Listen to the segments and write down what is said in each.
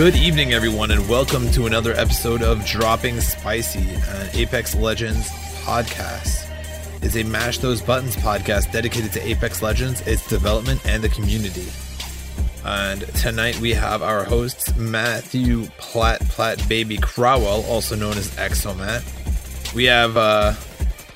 Good evening, everyone, and welcome to another episode of Dropping Spicy, an Apex Legends podcast. It's a Mash Those Buttons podcast dedicated to Apex Legends, its development, and the community. And tonight we have our hosts, Matthew Platt Platt Baby Crowell, also known as Exomat. We have uh,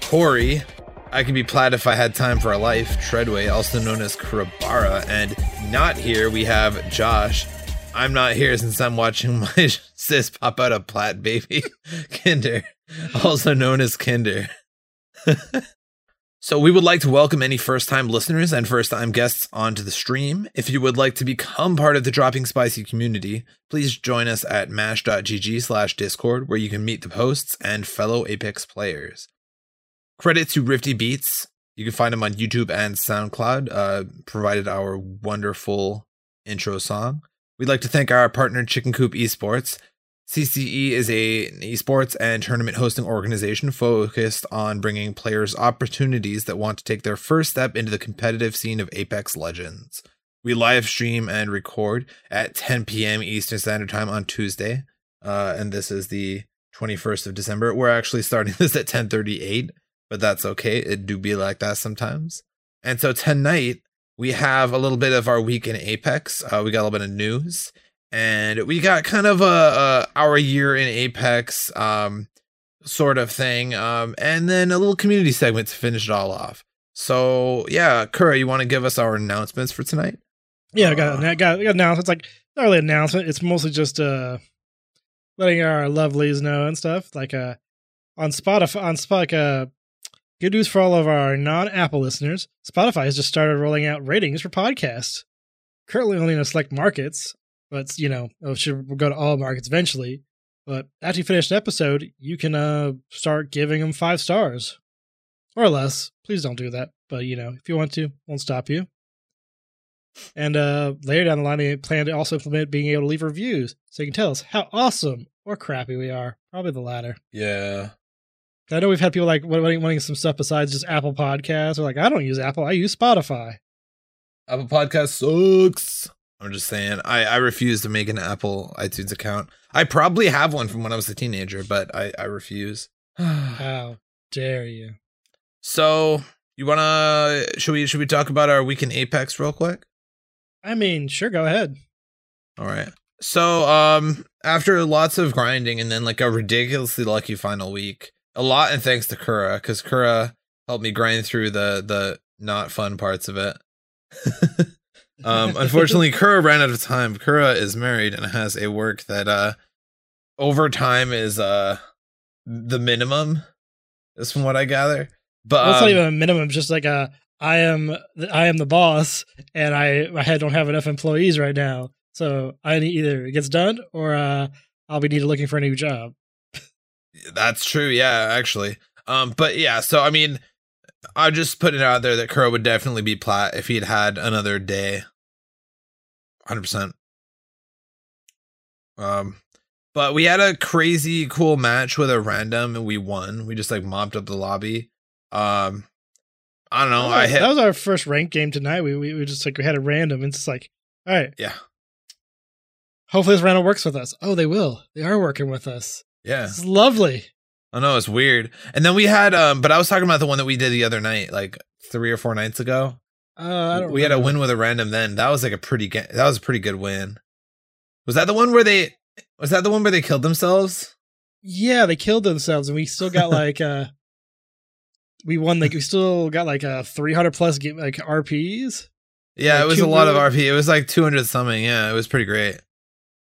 Corey, I could be Platt if I had time for a life, Treadway, also known as Kurabara. And not here, we have Josh, I'm not here since I'm watching my sis pop out a plat baby Kinder, also known as Kinder. so we would like to welcome any first-time listeners and first-time guests onto the stream. If you would like to become part of the Dropping Spicy community, please join us at mash.gg slash discord where you can meet the hosts and fellow Apex players. Credit to Rifty Beats. You can find them on YouTube and SoundCloud, uh, provided our wonderful intro song. We'd like to thank our partner Chicken Coop Esports. CCE is a esports and tournament hosting organization focused on bringing players opportunities that want to take their first step into the competitive scene of Apex Legends. We live stream and record at 10 p.m. Eastern Standard Time on Tuesday, uh, and this is the 21st of December. We're actually starting this at 10:38, but that's okay. It do be like that sometimes. And so tonight we have a little bit of our week in Apex. Uh, we got a little bit of news, and we got kind of a, a our year in Apex um, sort of thing, um, and then a little community segment to finish it all off. So yeah, Kura, you want to give us our announcements for tonight? Yeah, I got I got, I got announcements. Like not really announcement. It's mostly just uh letting our lovelies know and stuff. Like uh on Spotify on Spotify uh Good news for all of our non Apple listeners Spotify has just started rolling out ratings for podcasts. Currently only in a select markets, but you know, it should go to all markets eventually. But after you finish an episode, you can uh, start giving them five stars or less. Please don't do that. But you know, if you want to, won't stop you. And uh, later down the line, they plan to also implement being able to leave reviews so you can tell us how awesome or crappy we are. Probably the latter. Yeah. I know we've had people like wanting, wanting some stuff besides just Apple Podcasts. Or like, I don't use Apple, I use Spotify. Apple Podcast sucks. I'm just saying, I, I refuse to make an Apple iTunes account. I probably have one from when I was a teenager, but I, I refuse. How dare you? So you wanna should we should we talk about our week in Apex real quick? I mean, sure, go ahead. All right. So um after lots of grinding and then like a ridiculously lucky final week, a lot and thanks to Kura because Kura helped me grind through the the not fun parts of it. um, unfortunately, Kura ran out of time. Kura is married and has a work that uh overtime is uh the minimum. Is from what I gather. But That's um, not even a minimum. Just like a, I am, I am the boss, and I, I don't have enough employees right now, so I need either it gets done or uh, I'll be needed looking for a new job. That's true. Yeah, actually. Um, but yeah, so I mean, I'm just put it out there that Kura would definitely be plat if he'd had another day. Hundred percent. Um, but we had a crazy cool match with a random, and we won. We just like mopped up the lobby. Um, I don't know. that, I was, hit. that was our first ranked game tonight. We, we we just like we had a random. And it's just like, all right, yeah, hopefully this random works with us. Oh, they will. They are working with us. Yeah. It's lovely. I know it's weird. And then we had um, but I was talking about the one that we did the other night, like three or four nights ago. Uh, I don't. we had a win with a random then. That was like a pretty ga- that was a pretty good win. Was that the one where they was that the one where they killed themselves? Yeah, they killed themselves, and we still got like uh we won like we still got like a 300 plus game like RPs. Yeah, Like it was a lot of? RP. It was like 200 something. Yeah, it was pretty great.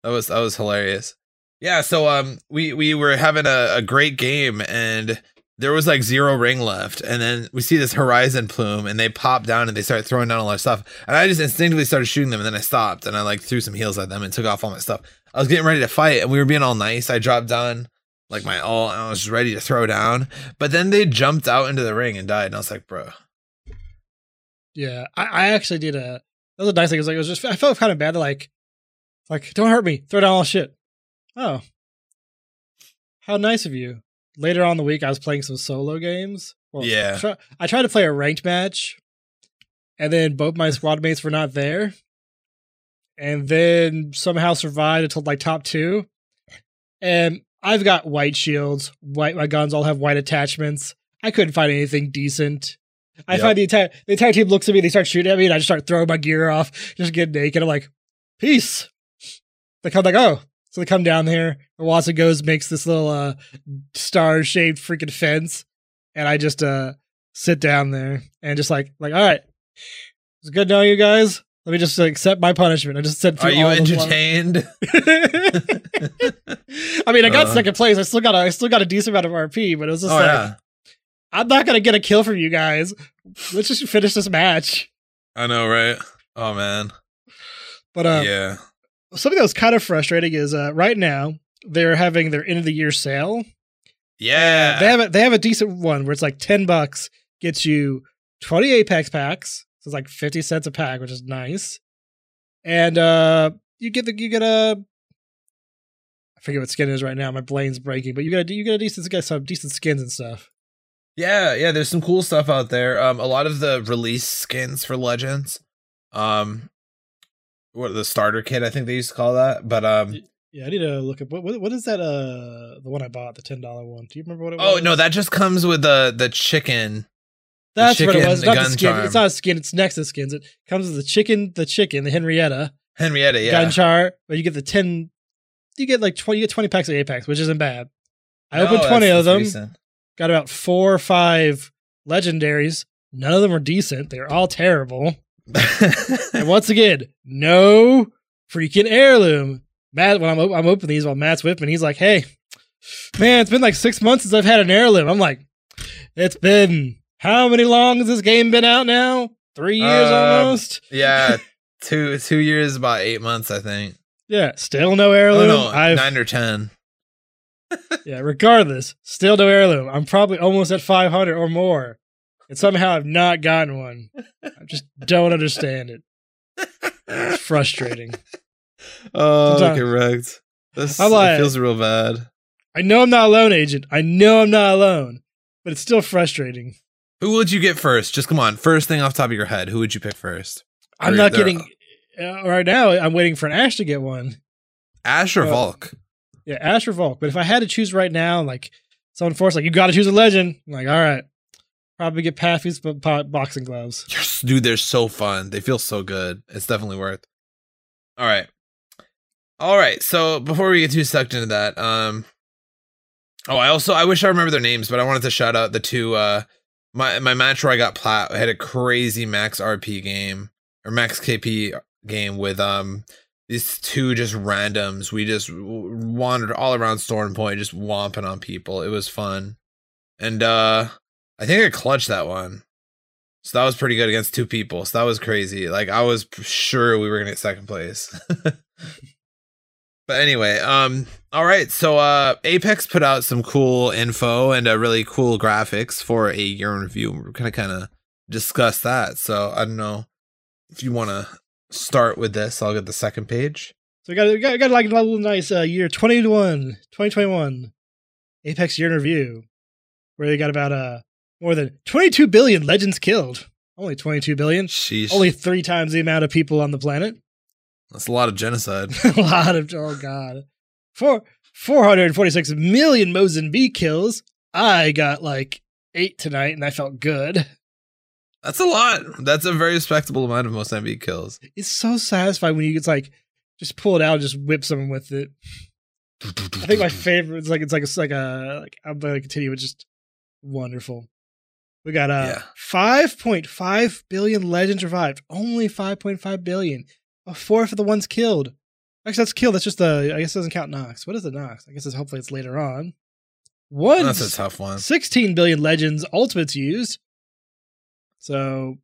That was that was hilarious. Yeah, so um we we were having a, a great game and there was like zero ring left, and then we see this horizon plume, and they pop down and they start throwing down all our stuff, and I just instinctively started shooting them, and then I stopped and I like threw some heals at them and took off all my stuff. I was getting ready to fight, and we were being all nice. I dropped down like my all, and I was ready to throw down, but then they jumped out into the ring and died, and I was like, bro. Yeah, I, I actually did a. That was a nice thing. It was like it was just. I felt kind of bad. Like, like don't hurt me. Throw down all shit. Oh, how nice of you. Later on in the week, I was playing some solo games. Well, Yeah. try- I tried to play a ranked match, and then both my squad mates were not there, and then somehow survived until like top two. And I've got white shields. White my guns all have white attachments. I couldn't find anything decent. I Yep. find the entire the entire team looks at me, they start shooting at me, and I just start throwing my gear off, just get naked. I'm like, peace. They come like, oh. So they come down there, and Wattson goes, makes this little uh star shaped freaking fence, and I just uh sit down there and just like like, all right. It's good knowing you guys. Let me just accept my punishment. I just said Are you entertained? I mean, I got Uh. second place. I still got a, I still got a decent amount of RP, but it was just oh like, yeah, I'm not gonna get a kill from you guys. Let's just finish this match. I know, right? Oh man, But uh, yeah. Something that was kind of frustrating is uh, right now they're having their end of the year sale. Yeah. They have a, they have a decent one where it's like ten bucks gets you twenty Apex packs, so it's like fifty cents a pack, which is nice. And uh, you get the you get a I forget what skin is right now. My brain's breaking, but you got a, you get a decent get some decent skins and stuff. Yeah, yeah, there's some cool stuff out there. Um, a lot of the release skins for Legends, um, what the starter kit, I think they used to call that. But um, Yeah, I need to look at what what, is that? Uh, the one I bought, the ten dollar one. Do you remember what it was? oh no, that just comes with the the chicken. that's what it was. the Not the skin. charm. It's not a skin. It's next to skins. It comes with the chicken, the chicken, the Henrietta Henrietta, yeah, gun char. But you get the ten. You get like twenty. You get twenty packs of Apex, which isn't bad. I No, opened twenty of them. decent. Got about four or five legendaries. None of them were decent. They're all terrible. And once again, no freaking heirloom. Matt, when I'm op- I'm opening these while Matt's whipping, he's like, "Hey, man, it's been like six months since I've had an heirloom." I'm like, "It's been how many long has this game been out now? Three years Um, almost." yeah, two two years, about eight months, I think. Yeah, still no Oh heirloom. no, I've, nine or ten. yeah, regardless, still no heirloom. I'm probably almost at 500 or more, and somehow I've not gotten one. I just don't understand it. It's frustrating. Oh, Sometimes- correct. This I'm like- it feels real bad. I know I'm not alone, agent. I know I'm not alone, but it's still frustrating. Who would you get first? Just come on, first thing off the top of your head. Who would you pick first? I'm Or not getting uh, right now. I'm waiting for an Ash to get one. Ash or Uh, Valk? Yeah, Ash or Valk. But if I had to choose right now, like someone forced, like you got to choose a legend. I'm like, all right, probably get Pathy's but bo- boxing gloves. Yes, Dude, they're so fun. They feel so good. It's definitely worth. All right. All right. So before we get too sucked into that, um Oh, I also I wish I remember their names, but I wanted to shout out the two uh my my match where I got plat had a crazy max RP game or max KP game with um these two just randoms. We just wandered all around Storm Point just womping on people. It was fun. And uh I think I clutched that one. So that was pretty good against two people. So that was crazy. Like I was sure we were gonna get second place. but anyway, um, all right. So uh Apex put out some cool info and uh, really cool graphics for a year in review. We're gonna kind of discuss that. So I don't know if you want to start with this. I'll get the second page. So we got we got, we got like a little nice uh, year 21, 2021 Apex year in review, where they got about uh more than 22 billion legends killed. Only 22 billion. Sheesh. Only three times the amount of people on the planet. That's a lot of genocide. a lot of oh god, four 446 million Mozambique kills. I got like eight tonight, and I felt good. That's a lot. That's a very respectable amount of Mozambique kills. It's so satisfying when you just like just pull it out and just whip someone with it. I think my favorite is like it's like it's like a like I'm gonna continue. It's just wonderful. We got uh Yeah. five point five billion legends revived. Only five point five billion. A fourth of the ones killed. Actually, that's killed. That's just the. I guess it doesn't count Nox. What is the Nox? I guess it's hopefully it's later on. One That's a tough one. 16 billion legends ultimates used. So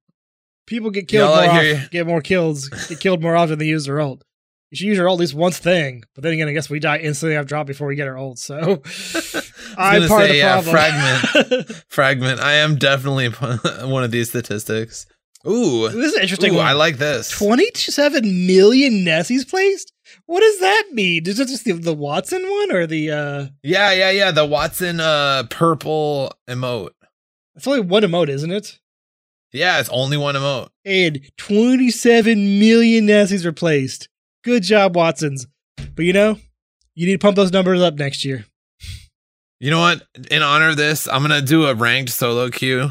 people get killed more often, get more kills, get killed more often than they use their ult. You should use your ult at least once thing, but then again, I guess we die instantly after drop before we get our ult. So I'm part say, of the problem. Fragment. Fragment. I am definitely one of these statistics. Ooh, this is interesting Ooh. I like this. 27 million Nessies placed. What does that mean? Is it just the, the Wattson one or the? uh Yeah, yeah, yeah. The Wattson uh purple emote. It's only one emote, isn't it? Yeah, it's only one emote. and 27 million Nessies are placed. Good job, Wattsons. But you know, you need to pump those numbers up next year. You know what? In honor of this, I'm gonna do a ranked solo queue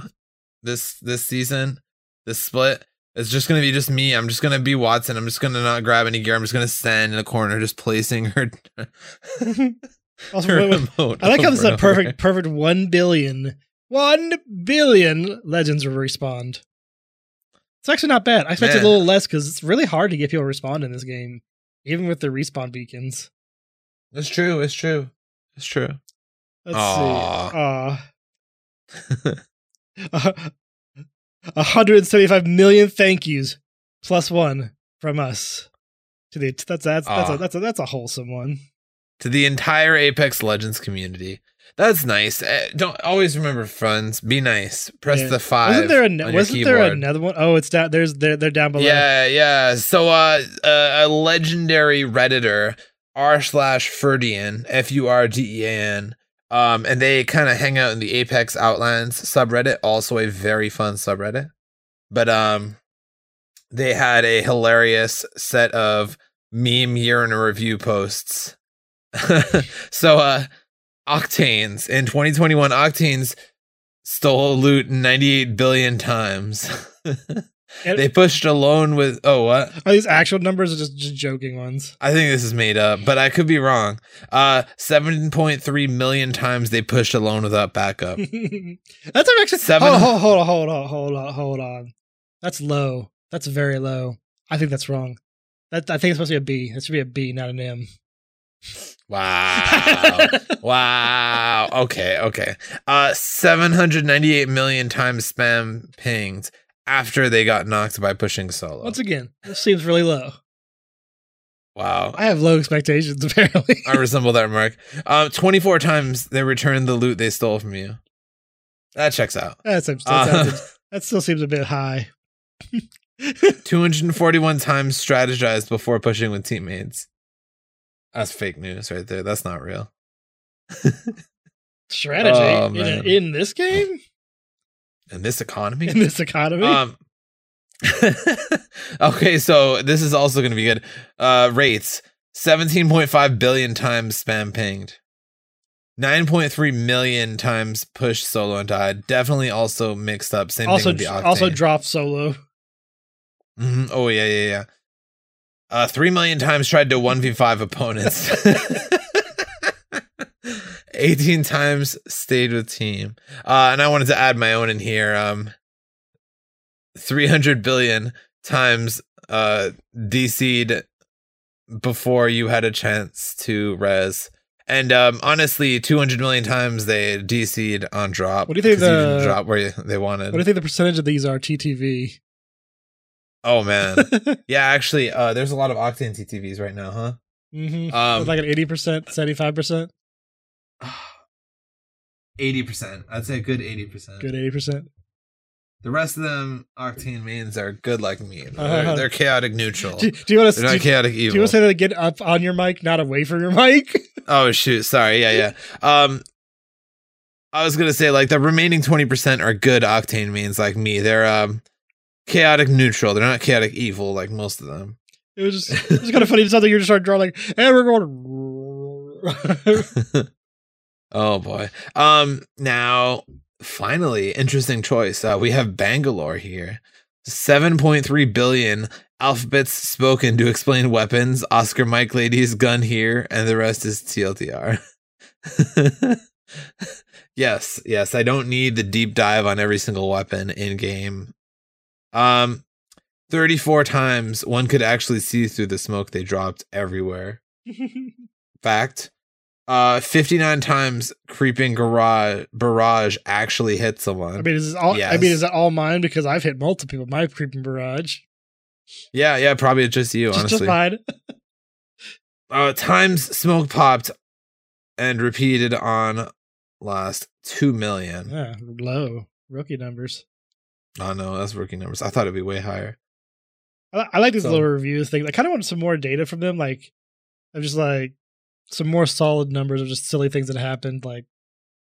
this this season. This split. It's just gonna be just me. I'm just gonna be Wattson. I'm just gonna not grab any gear. I'm just gonna stand in a corner, just placing her. Also, her wait, wait. I like how this is a perfect, perfect 1 billion, 1 billion legends will respond. It's actually not bad. I expected Man. a little less because it's really hard to get people to respond in this game, even with the respawn beacons. It's true. It's true. It's true. Let's Aw. see. Aw. 175 million thank yous plus one from us. To the that's that's that's a, that's a, that's a wholesome one. to the entire Apex Legends community. That's nice. Eh, Don't always remember friends. Be nice. Press Yeah. the five. Wasn't there on an, your wasn't there another one? Oh, it's down. There's they're they're down below. Yeah, yeah. So, uh, uh, a legendary redditor r slash Furdean F U R D E A N. Um, and they kind of hang out in the Apex Outlands subreddit, also a very fun subreddit. But um, they had a hilarious set of meme year in a review posts. so, uh, Octanes in 2021, Octanes stole loot 98 billion times. They pushed alone with oh what Are these actual numbers or just, just joking ones? i think this is made up but i could be wrong uh 7.3 million times they pushed alone without backup that's actually Seven- Hold, hold, hold on, hold on, hold on, hold on. That's low. That's very low. I think that's wrong. That I think it's supposed to be a B. It should be a B, not an M. wow wow okay okay uh 798 million times spam pinged after they got knocked by pushing solo Once again, this seems really low. wow I have low expectations, apparently. i resemble that remark um 24 times they returned the loot they stole from you that checks out that, seems, that, Uh, sounds- that still seems a bit high. 241 times strategized before pushing with teammates. That's fake news right there. That's not real. Strategy Oh, in, in this game, In this economy? in this economy. um Okay, so this is also going to be good. Uh Wraiths 17.5 billion times spam pinged. 9.3 million times pushed solo and died. Definitely also mixed up. Same also, thing with the also dropped solo. Mhm. Oh yeah, yeah, yeah. Uh, three million times tried to one v five opponents. Eighteen times stayed with team. Uh, and I wanted to add my own in here. Um, three hundred billion times uh DC'd before you had a chance to res. And um, honestly, two hundred million times they DC'd on drop. What do you think 'cause you the- drop where you, they wanted? What do you think the percentage of these are TTV? oh man, yeah. Actually, uh, there's a lot of Octane TTVs right now, huh? mm-hmm. Um, like an eighty percent, seventy five percent, Eighty percent. I'd say a good eighty percent. good eighty percent. The rest of them Octane mains are good like me. They're, Uh-huh. they're chaotic neutral. Do, do you want to? They're Do, not chaotic do you want to say that again up on your mic, not away from your mic? oh shoot, sorry. Yeah, yeah. Um, I was gonna say like the remaining twenty percent are good Octane mains like me. They're um chaotic neutral. They're not chaotic evil like most of them. It was just, it was kind of funny. Something you just started drawing like, and we're going. oh boy. Um now finally interesting choice. Uh we have Bangalore here. 7.3 billion alphabets spoken to explain weapons. Oscar Mike ladies gun here and the rest is TLDR. yes, yes, I don't need the deep dive on every single weapon in game. Um 34 times one could actually see through the smoke they dropped everywhere fact. Uh, 59 times creeping garage barrage actually hit someone. I mean, is this all? I mean, is that all mine? Because I've hit multiple people. My creeping barrage. yeah, yeah, probably just you, honestly. just mine. uh, times smoke popped and repeated on last 2 million. Yeah, low rookie numbers. Oh no, that's rookie numbers. I thought it'd be way higher. I, I like these So- little reviews things. I kind of want some more data from them, like I'm just like some more solid numbers of just silly things that happened. Like,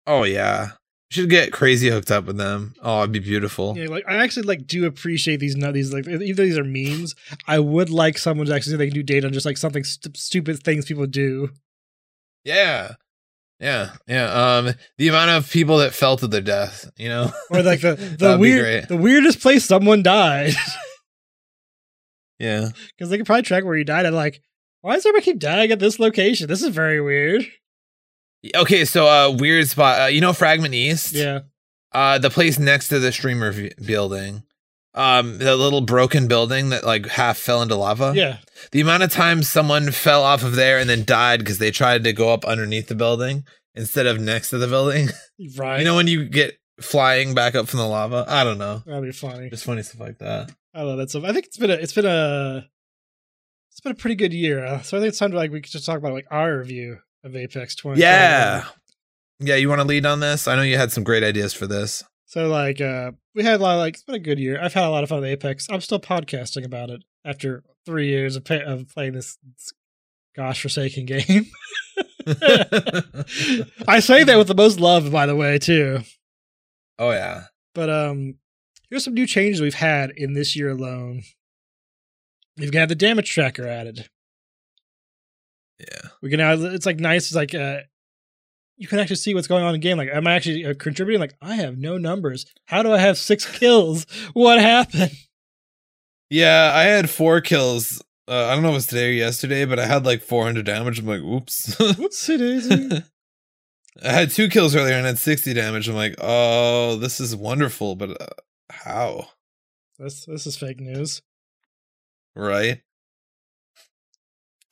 Oh yeah. You should get crazy hooked up with them. Oh, it'd be beautiful. know, like I actually like do appreciate these. These like even though these are memes, I would like someone to actually say they can do data on just like something st- stupid things people do. Yeah. Yeah. Yeah. Um the amount of people that fell to their death, you know? Or like the the weird the weirdest place someone died Yeah. because they could probably track where you died. And like, why does everybody keep dying at this location? This is very weird. Okay, so uh weird spot. Uh, you know Fragment East? Yeah, Uh the place next to the streamer v- building. Um the little broken building that like half fell into lava. yeah. The amount of times someone fell off of there and then died because they tried to go up underneath the building instead of next to the building. Right. you know when you get flying back up from the lava? I don't know. that'd be funny. Just funny stuff like that. I love that stuff. I think it's been a it's been a it's been a pretty good year. Uh, so I think it's time to like we could just talk about like our review of Apex 20. Yeah. Yeah, you want to lead on this? I know you had some great ideas for this. So like uh we had a lot of like it's been a good year. I've had a lot of fun with Apex. I'm still podcasting about it after three years of, pay, of playing this, this gosh forsaken game. I say that with the most love, by the way, too. oh yeah. But um, here's some new changes we've had in this year alone. We've got the damage tracker added. Yeah. We can now. It's like nice. It's like uh, you can actually see what's going on in the game. Like, am I actually uh, contributing? Like, I have no numbers. How do I have six kills? What happened? Yeah, I had four kills. Uh, I don't know if it was today or yesterday, but I had like 400 damage. I'm like, oops. What's it is? I had two kills earlier and had 60 damage. I'm like, oh, this is wonderful, but uh, how? this this is fake news. Right?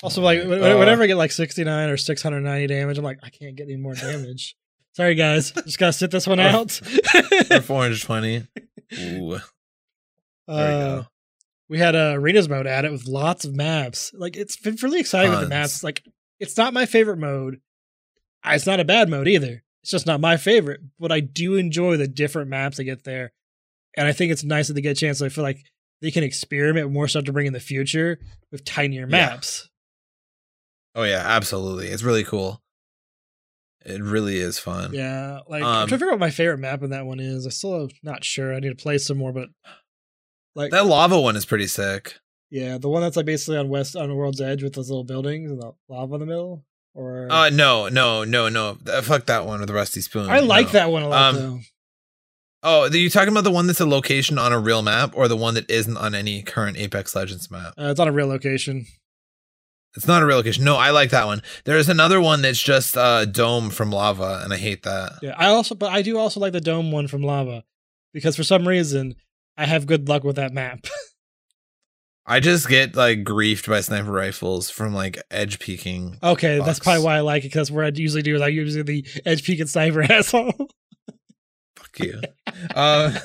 Also, like Uh, whenever I get like 69 or 690 damage, I'm like, I can't get any more damage. Sorry, guys. Just gotta sit this one out. Or 420. Ooh. There we Uh, go. we had a arenas mode added with lots of maps. Like it's been really exciting with the maps. Like it's not my favorite mode. Uh, It's not a bad mode either. It's just not my favorite. But I do enjoy the different maps that get there, and I think it's nice that they get a chance. I feel like they can experiment more stuff to bring in the future with tinier maps. Oh, yeah, absolutely. It's really cool. It really is fun. Yeah, like Um, I'm trying to figure out what my favorite map in that one is. I still not sure. I need to play some more, but like That lava one is pretty sick. yeah, the one that's like basically on west on world's edge with those little buildings and the lava in the middle. Or Uh, no, no, no, no. Fuck that one with the rusty spoon. I like No. that one a lot Um, though. Oh, are you talking about the one that's a location on a real map or the one that isn't on any current Apex Legends map? Uh, it's on a real location. It's not a real location. No, I like that one. There's another one that's just a dome from lava, and I hate that. Yeah, I also, but I do also like the dome one from lava because for some reason I have good luck with that map. I just get like griefed by sniper rifles from like edge peeking. okay, that's probably why I like it because where I usually do is I usually the edge peek and sniper asshole. You. uh,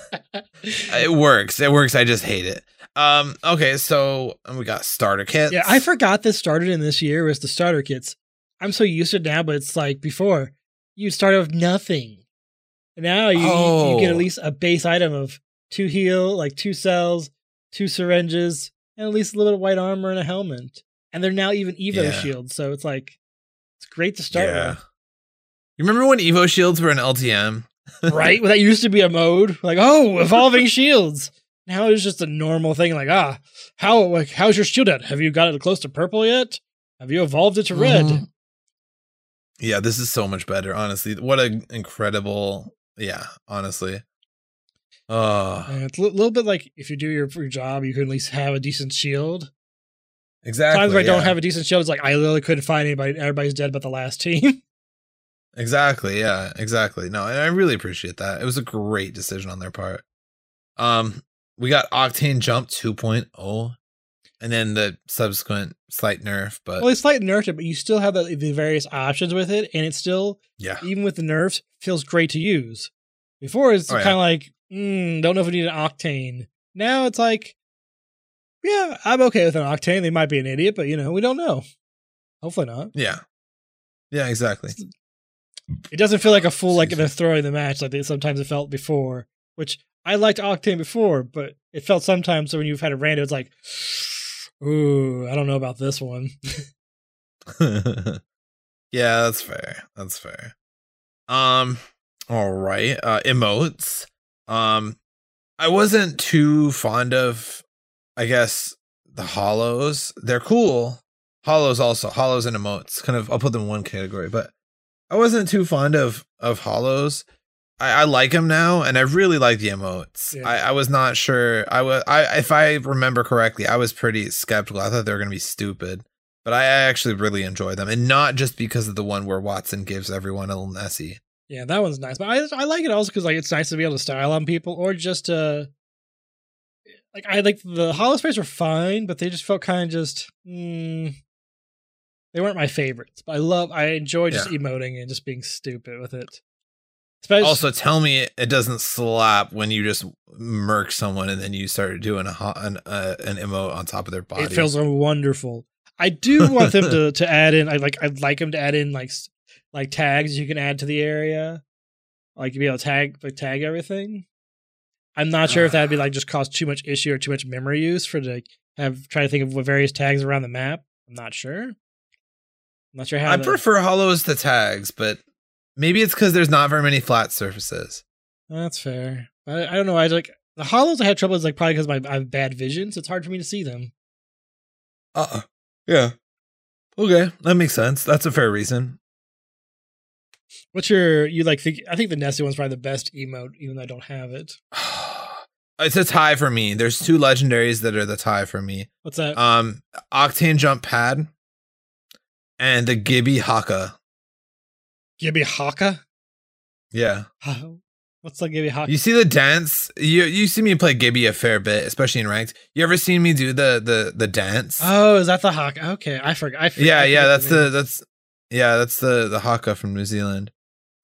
it works. It works. I just hate it. Um. Okay. So we got starter kits. yeah, I forgot this started in this year was the starter kits. I'm so used to it now, but it's like before you start with nothing. Now you, you- you get at Oh. least a base item of two heal, like two cells, two syringes, and at least a little bit of white armor and a helmet. And they're now even Evo Yeah. shields, so it's like it's great to start Yeah. You remember when Evo shields were an LTM? With, right? Well, that used to be a mode, like oh, evolving shields. Now it's just a normal thing. Like ah, how like how's your shield at? Have you got it close to purple yet? Have you evolved it to red? Mhm. Yeah, this is so much better. Honestly, what an incredible. Yeah, honestly. And it's a little bit like if you do your, your job, you can at least have a decent shield. exactly. Times where I don't have a decent shield, it's like I literally couldn't find anybody. Everybody's dead but the last team. Exactly. Yeah. Exactly. No, and I really appreciate that. It was a great decision on their part. Um, we got Octane Jump 2.0. and then the subsequent slight nerf. But Well, it's slight nerfed it, but you still have the, the various options with it, and it still, yeah, even with the nerfs, feels great to use. Before it's Oh, kind of like, mm, don't know if we need an octane. Now it's like, yeah, I'm okay with an octane. They might be an idiot, but you know, we don't know. Hopefully not. yeah, yeah, exactly. It doesn't feel like a full like they're throwing the match like they sometimes it felt before. Which I liked Octane before, but it felt sometimes when you've had a random, it's like, ooh, I don't know about this one. yeah, that's fair. That's fair. Um, all right. Uh, emotes. Um, I wasn't too fond of, I guess, the holos. They're cool. Holos also holos and emotes. Kind of, I'll put them in one category, but I wasn't too fond of of holos. I, I like them now, and I really like the emotes. Yeah. I, I was not sure. I was, I if I remember correctly, I was pretty skeptical. I thought they were going to be stupid, but I actually really enjoy them, and not just because of the one where Wattson gives everyone a little Nessie. Yeah, that one's nice. But I I like it also because like it's nice to be able to style on people or just uh like I like the hollow space were fine, but they just felt kind of just mm, they weren't my favorites. But I love I enjoy just Yeah. emoting and just being stupid with it. Especially Also, tell me it, it doesn't slap when you just murk someone and then you start doing a ho- an uh, an emote on top of their body. it feels wonderful. I do want them to to add in. I like I'd like them to add in like like tags you can add to the area, like you be able to tag like tag everything. I'm not sure if that'd be like just cause too much issue or too much memory use for to have try to think of what various tags around the map. I'm not sure. I'm not sure how. I to- prefer holos to tags, but maybe it's because there's not very many flat surfaces. That's fair. I, I don't know. I like the holos. I had trouble. Is like probably because my I have bad vision, so it's hard for me to see them. Uh, yeah. Okay, that makes sense. That's a fair reason. What's your you like? Think I think the Nessie one's probably the best emote, even though I don't have it. It's a tie for me. There's two legendaries that are the tie for me. What's that? Um, Octane Jump Pad and the Gibby Haka. Gibby Haka. Yeah. What's the Gibby Haka? You see the dance? You you see me play Gibby a fair bit, especially in ranked. You ever seen me do the the the dance? Oh, is that the Haka? Okay, I forgot. I forgot yeah, I yeah, that's the name. that's yeah, that's the the Haka from New Zealand.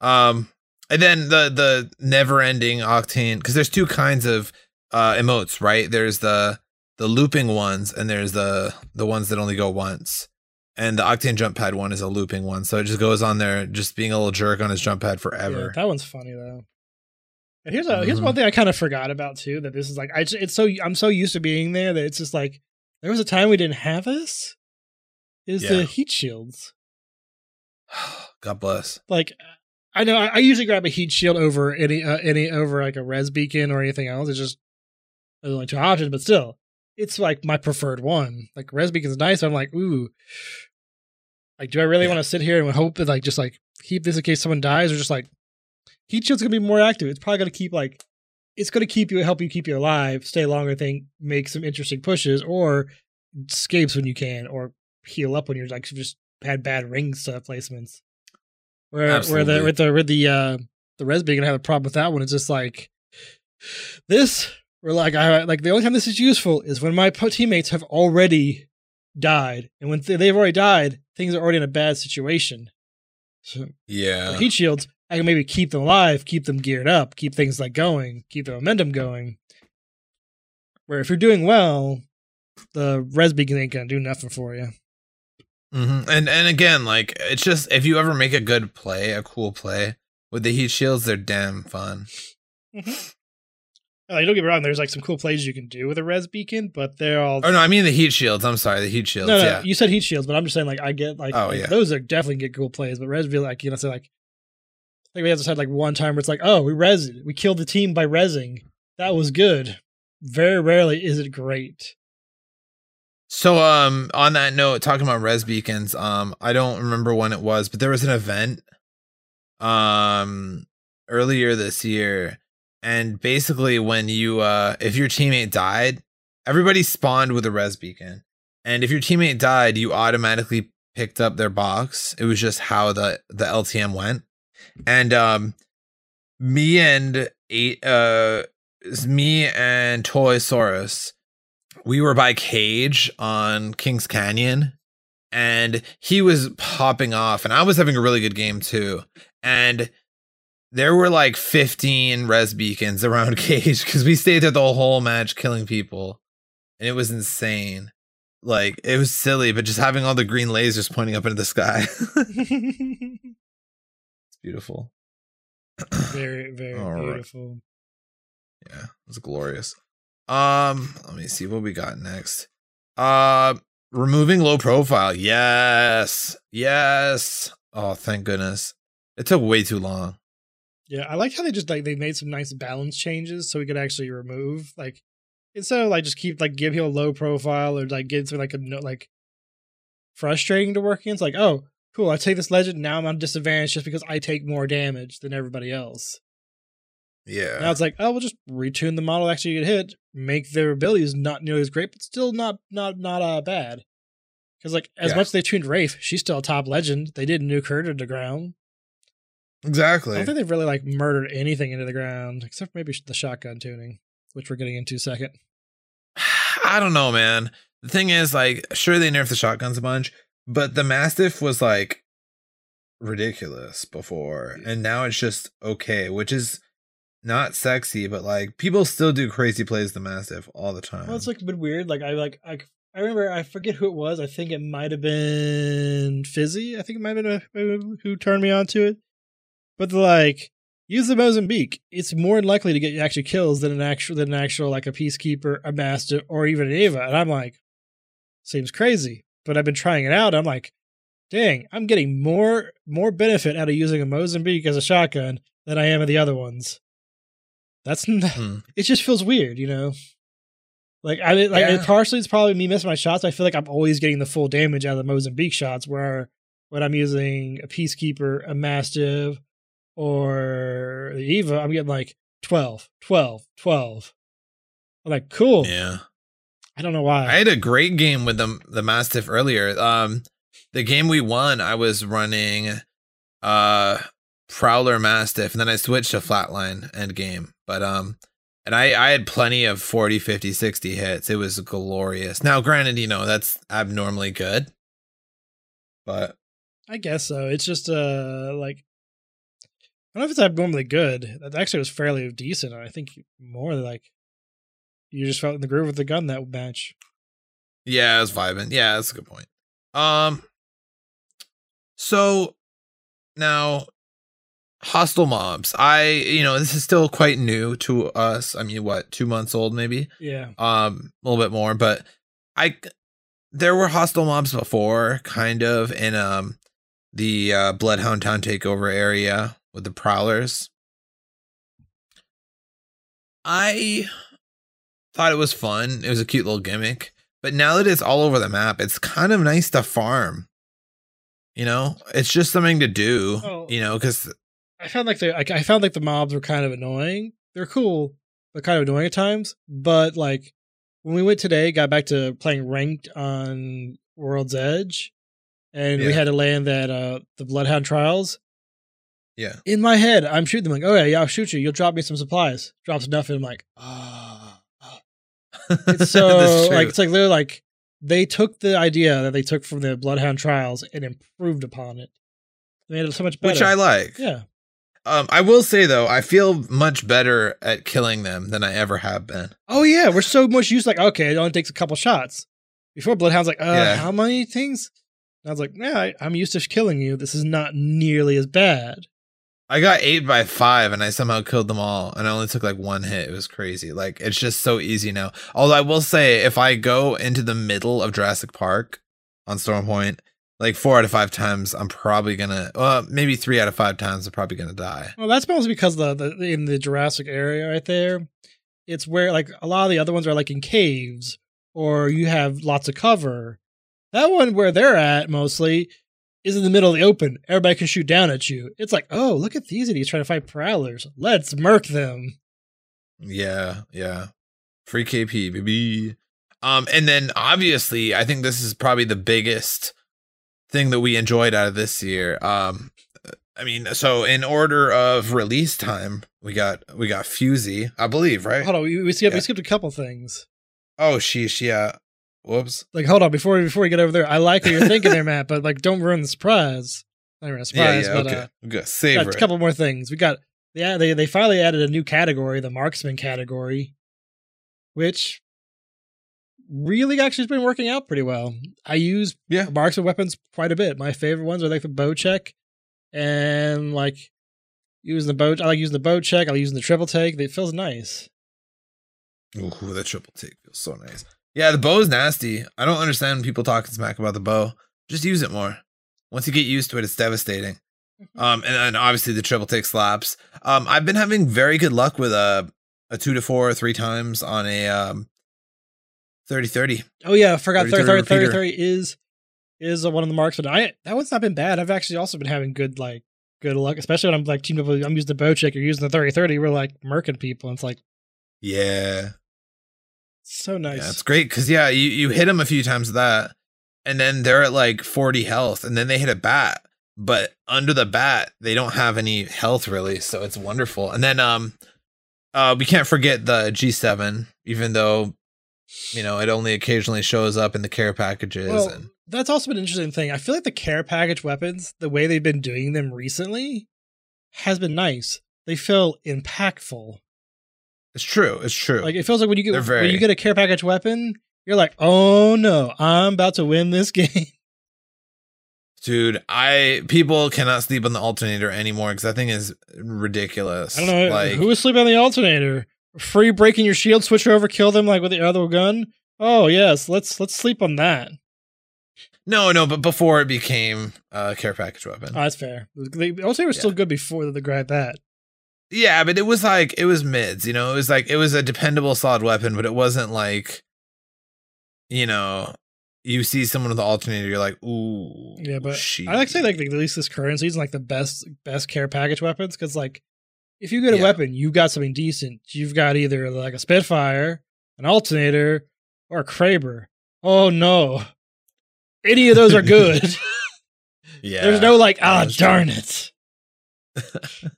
Um and then the the never ending octane because there's two kinds of uh emotes, right? There's the the looping ones and there's the the ones that only go once. And the octane jump pad one is a looping one, so it just goes on there, just being a little jerk on his jump pad Yeah, forever. that one's funny though. And here's a here's Mhm. one thing I kind of forgot about too. That this is like I just, it's so I'm so used to being there that it's just like there was a time we didn't have this. Is Yeah. the heat shields God bless. like? I know I, I usually grab a heat shield over any uh, any over like a res beacon or anything else. It's just there's only two options, but still, it's like my preferred one. Like res beacon's nice. I'm like, ooh, like do I really Yeah. want to sit here and hope that like just like keep this in case someone dies, or just like heat shield's gonna be more active. It's probably gonna keep like it's gonna keep you help you keep you alive, stay longer, think make some interesting pushes, or escapes when you can, or heal up when you're like just had bad ring stuff placements. Where where the Absolutely. with the with the uh the res beacon have a problem with that one. It's just like this. We're like I like the only time this is useful is when my teammates have already died, and when th- they've already died, things are already in a bad situation. So Yeah. heat shields, I can maybe keep them alive, keep them geared up, keep things like going, keep the momentum going. Where if you're doing well, the res beacon ain't gonna do nothing for you. hmm And and again, like it's just if you ever make a good play, a cool play with the heat shields, they're damn fun. Like, don't get me wrong, there's like some cool plays you can do with a res beacon, but they're all Oh no, I mean the heat shields. I'm sorry, the heat shields. no, no, yeah. you said heat shields, but I'm just saying like I get like, Oh, yeah. those are definitely get cool plays, but res be like you know say like I think we have just had like one time where it's like oh we res we killed the team by resing that was good. Very rarely is it great. So um on that note, talking about res beacons, um I don't remember when it was, but there was an event um earlier this year and basically when you uh if your teammate died, everybody spawned with a res beacon. And if your teammate died, you automatically picked up their box. It was just how the the LTM went. And um me and eight uh me and Toy Saurus we were by Cage on Kings Canyon and he was popping off and I was having a really good game too. And there were like 15 res beacons around Cage because we stayed there the whole match killing people. And it was insane. Like it was silly, but just having all the green lasers pointing up into the sky. it's beautiful. very, very All right. beautiful. Yeah, it was glorious. Um, let me see what we got next. Uh removing low profile. Yes. Yes. Oh, thank goodness. It took way too long. Yeah, I like how they just like they made some nice balance changes so we could actually remove like instead of like just keep like give people a low profile or like get to like a no like frustrating to work against. Like, oh, cool, I take this legend now I'm on disadvantage just because I take more damage than everybody else. Yeah. Now it's like, oh, we'll just retune the model actually get hit, make their abilities not nearly as great, but still not not not uh bad. Because like as Yeah. much as they tuned Wraith, she's still a top legend. They didn't nuke her to the ground. I exactly. don't think they've really like murdered anything into the ground except maybe the shotgun tuning, which we're getting into second. I don't know, man. The thing is, like, sure they nerfed the shotguns a bunch, but the Mastiff was like ridiculous before, and now it's just okay, which is not sexy, but like people still do crazy plays the Mastiff all the time. Well, it's like a bit weird. Like I like I I remember I forget who it was. I think it might have been Fizzy. I think it might have been uh, a, who turned me on to it. But like use the Mozambique. It's more likely to get you actually kills than an actual than an actual like a peacekeeper, a master, or even an EVA. And I'm like, seems crazy. But I've been trying it out. I'm like, dang, I'm getting more more benefit out of using a Mozambique as a shotgun than I am of the other ones. That's Hmm. it just feels weird, you know. Like I like Yeah. partially it's probably me missing my shots. I feel like I'm always getting the full damage out of the Mozambique shots, where when I'm using a peacekeeper, a mastiff, or the Eva, I'm getting like 12, 12, 12. I'm like, cool. Yeah. I don't know why. I had a great game with the the Mastiff earlier. Um, the game we won, I was running uh Prowler Mastiff, and then I switched to Flatline end game. But um, and I I had plenty of 40, 50, 60 hits. It was glorious. Now, granted, you know that's abnormally good, but I guess so. It's just uh like I don't know if it's abnormally good. That actually was fairly decent. I think more like you just felt in the groove with the gun that match. Yeah, it was vibing. Yeah, that's a good point. Um so now hostile mobs. I you know, this is still quite new to us. I mean, what, 2 months old maybe? Yeah. Um a little bit more, but I there were hostile mobs before kind of in um the uh Bloodhound Town takeover area with the prowlers. I thought it was fun. It was a cute little gimmick. But now that it's all over the map, it's kind of nice to farm. You know, it's just something to do. Oh. You know, because I found like the like, I found like the mobs were kind of annoying. They're cool, but kind of annoying at times. But like when we went today, got back to playing ranked on World's Edge, and we had to land that uh the Bloodhound Trials. Yeah, In my head, I'm shooting them like, oh yeah, yeah, I'll shoot you. You'll drop me some supplies. Drops nothing. I'm like, ah. ah. It's so like it's like literally like they took the idea that they took from the Bloodhound Trials and improved upon it. They made it so much better. which I like. yeah. Um, I will say though, I feel much better at killing them than I ever have been. Oh yeah, we're so much used. Like, okay, it only takes a couple shots. Before Bloodhound's like, uh, Yeah. how many things? And I was like, yeah, I, I'm used to killing you. This is not nearly as bad. I got eight by five and I somehow killed them all and I only took like one hit. It was crazy. Like it's just so easy now. Although I will say if I go into the middle of Jurassic Park on Storm Point, like four out of five times I'm probably gonna well, maybe three out of five times I'm probably gonna die. Well, that's mostly because the, the in the Jurassic area right there, it's where like a lot of the other ones are like in caves or you have lots of cover. That one where they're at mostly is in the middle of the open. Everybody can shoot down at you. It's like, oh, look at these idiots trying to fight prowlers. Let's murk them. Yeah, yeah. Free KP, baby. Um, and then obviously, I think this is probably the biggest thing that we enjoyed out of this year. Um, I mean, so in order of release time, we got we got Fusey, I believe, right? Hold on, we, we skipped we skipped a couple things. Oh, sheesh. Yeah. Whoops. Like, hold on, before before we get over there, I like what you're thinking there, Matt, but like, don't ruin the surprise. Not ruin the surprise, yeah, yeah. but okay. uh, Good. got Savor a couple more things. We got yeah, they they finally added a new category, the marksman category, which really actually has been working out pretty well. I use Yeah. marksman weapons quite a bit. My favorite ones are like the Bocek and like using the bow. I like using the Bocek. I like using the triple take. It feels nice. Ooh, that triple take feels so nice. Yeah, the bow is nasty. I don't understand people talking smack about the bow. Just use it more. Once you get used to it, it's devastating. Um, and then obviously the triple take slaps. Um, I've been having very good luck with a a two to four three times on a um 30-30. Oh yeah, I forgot 30, 30 30 30, 30 is is one of the marks, but I that one's not been bad. I've actually also been having good like good luck, especially when I'm like teamed up. with- I'm using the Bocek. You're using the 30 30. We're like murking people. And it's like Yeah, so nice. yeah, it's great because yeah, you you hit them a few times with that, and then they're at like forty health, and then they hit a bat, but under the bat they don't have any health really, so it's wonderful. And then um, uh, we can't forget the G seven, even though you know it only occasionally shows up in the care packages. Well, and that's also been an interesting thing. I feel like the care package weapons, the way they've been doing them recently, has been nice. They feel impactful. It's true, it's true. Like it feels like when you get They're when you get a care package weapon, you're like, oh no, I'm about to win this game. Dude, I people cannot sleep on the alternator anymore because that thing is ridiculous. I don't know Like, who was sleeping on the alternator. Free breaking your shield, switch over, kill them like with the other gun. Oh yes, let's let's sleep on that. no, no, but before it became a care package weapon. Oh, that's fair. The alternator was still good before they grabbed that. Yeah, but it was like it was mids. You know, it was like it was a dependable solid weapon, but it wasn't like, you know, you see someone with the alternator, you're like, ooh, Yeah, but she. I like to say like at least this current season like the best best care package weapons because like if you get a Yeah. weapon, you got something decent. You've got either like a Spitfire, an alternator, or a Kraber. Oh no, any of those are good. yeah. There's no like ah true. darn it.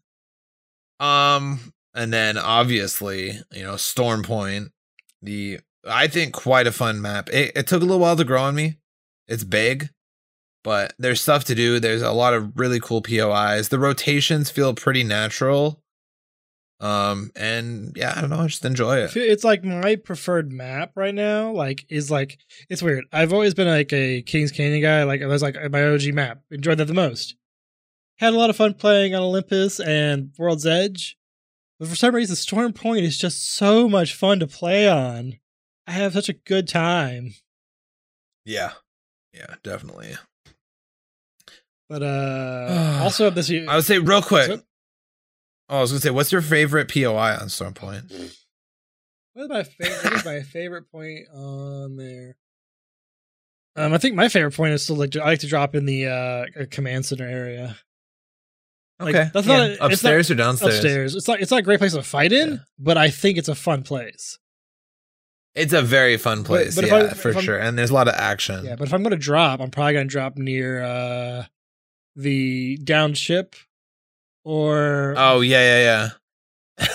Um, and then obviously, you know, Storm Point, the I think quite a fun map. It, it took a little while to grow on me. It's big, but there's stuff to do. There's a lot of really cool POIs. The rotations feel pretty natural. Um, and yeah, I don't know, I just enjoy it. It's like my preferred map right now. Like is like it's weird. I've always been like a Kings Canyon guy. Like I was like my OG map. Enjoyed that the most. Had a lot of fun playing on Olympus and World's Edge. But for some reason, Storm Point is just so much fun to play on. I have such a good time. Yeah. Yeah, definitely. But uh also this year I would say real quick. So- Oh, I was gonna say, what's your favorite POI on Storm Point? What is my favorite? What is my favorite point on there? Um, I think my favorite point is still like I like to drop in the uh command center area Like, Okay, that's yeah. not a- it's not upstairs or downstairs. upstairs. It's like it's not a great place to fight in, Yeah. but I think it's a fun place. It's a very fun place, but if yeah, I- for sure. And there's a lot of action. Yeah, but if I'm gonna drop, I'm probably gonna drop near uh the down ship or Oh yeah, yeah, yeah.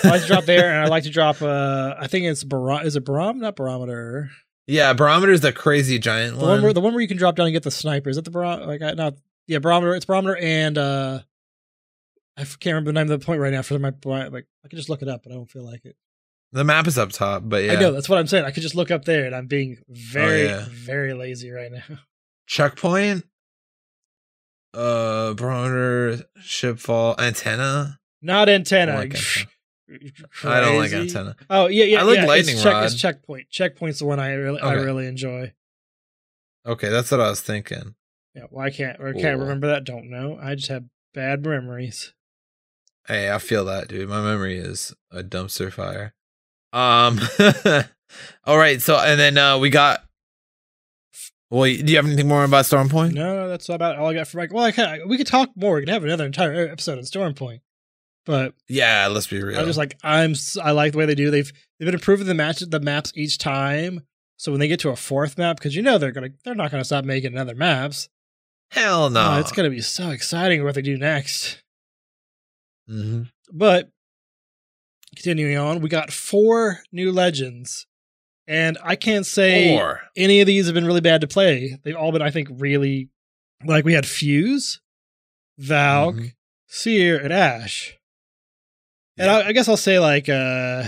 I like to drop there, and I like to drop. Uh, I think it's baro- is it barom not barometer. yeah, barometer is the crazy giant The one. one where the one where you can drop down and get the sniper. Is that the barometer? Like I, not yeah, barometer. It's barometer and uh, I can't remember the name of the point right now for my point. like. I can just look it up, but I don't feel like it. the map is up top, but yeah. I know that's what I'm saying. I could just look up there, and I'm being very yeah. very lazy right now. Checkpoint. Uh, barometer, shipfall, antenna. Not I antenna. don't like antenna. I don't like antenna. Oh yeah, yeah. I like yeah, lightning it's check, rod. It's checkpoint. Checkpoint's the one I really I really enjoy. Okay, that's what I was thinking. Yeah, well, I can't or can't remember that. Don't know. I just have bad memories. Hey, I feel that, dude. My memory is a dumpster fire. Um. all right. So, and then uh we got. Well, do you have anything more about Storm Point? No, no, that's about all I got for Mike. Well, I can, we could talk more. We could have another entire episode on Storm Point. But Yeah, let's be real. I'm just like I'm. I like the way they do. They've they've been improving the match the maps each time. So when they get to a fourth map, because you know they're gonna they're not gonna stop making another maps. hell no. Oh, it's gonna be so exciting what they do next. Hmm But continuing on, we got four new legends And I can't say Or any of these have been really bad to play. They've all been, I think, really like we had Fuse, Valk, Mhm. Seer, and Ash. And I, I guess I'll say like uh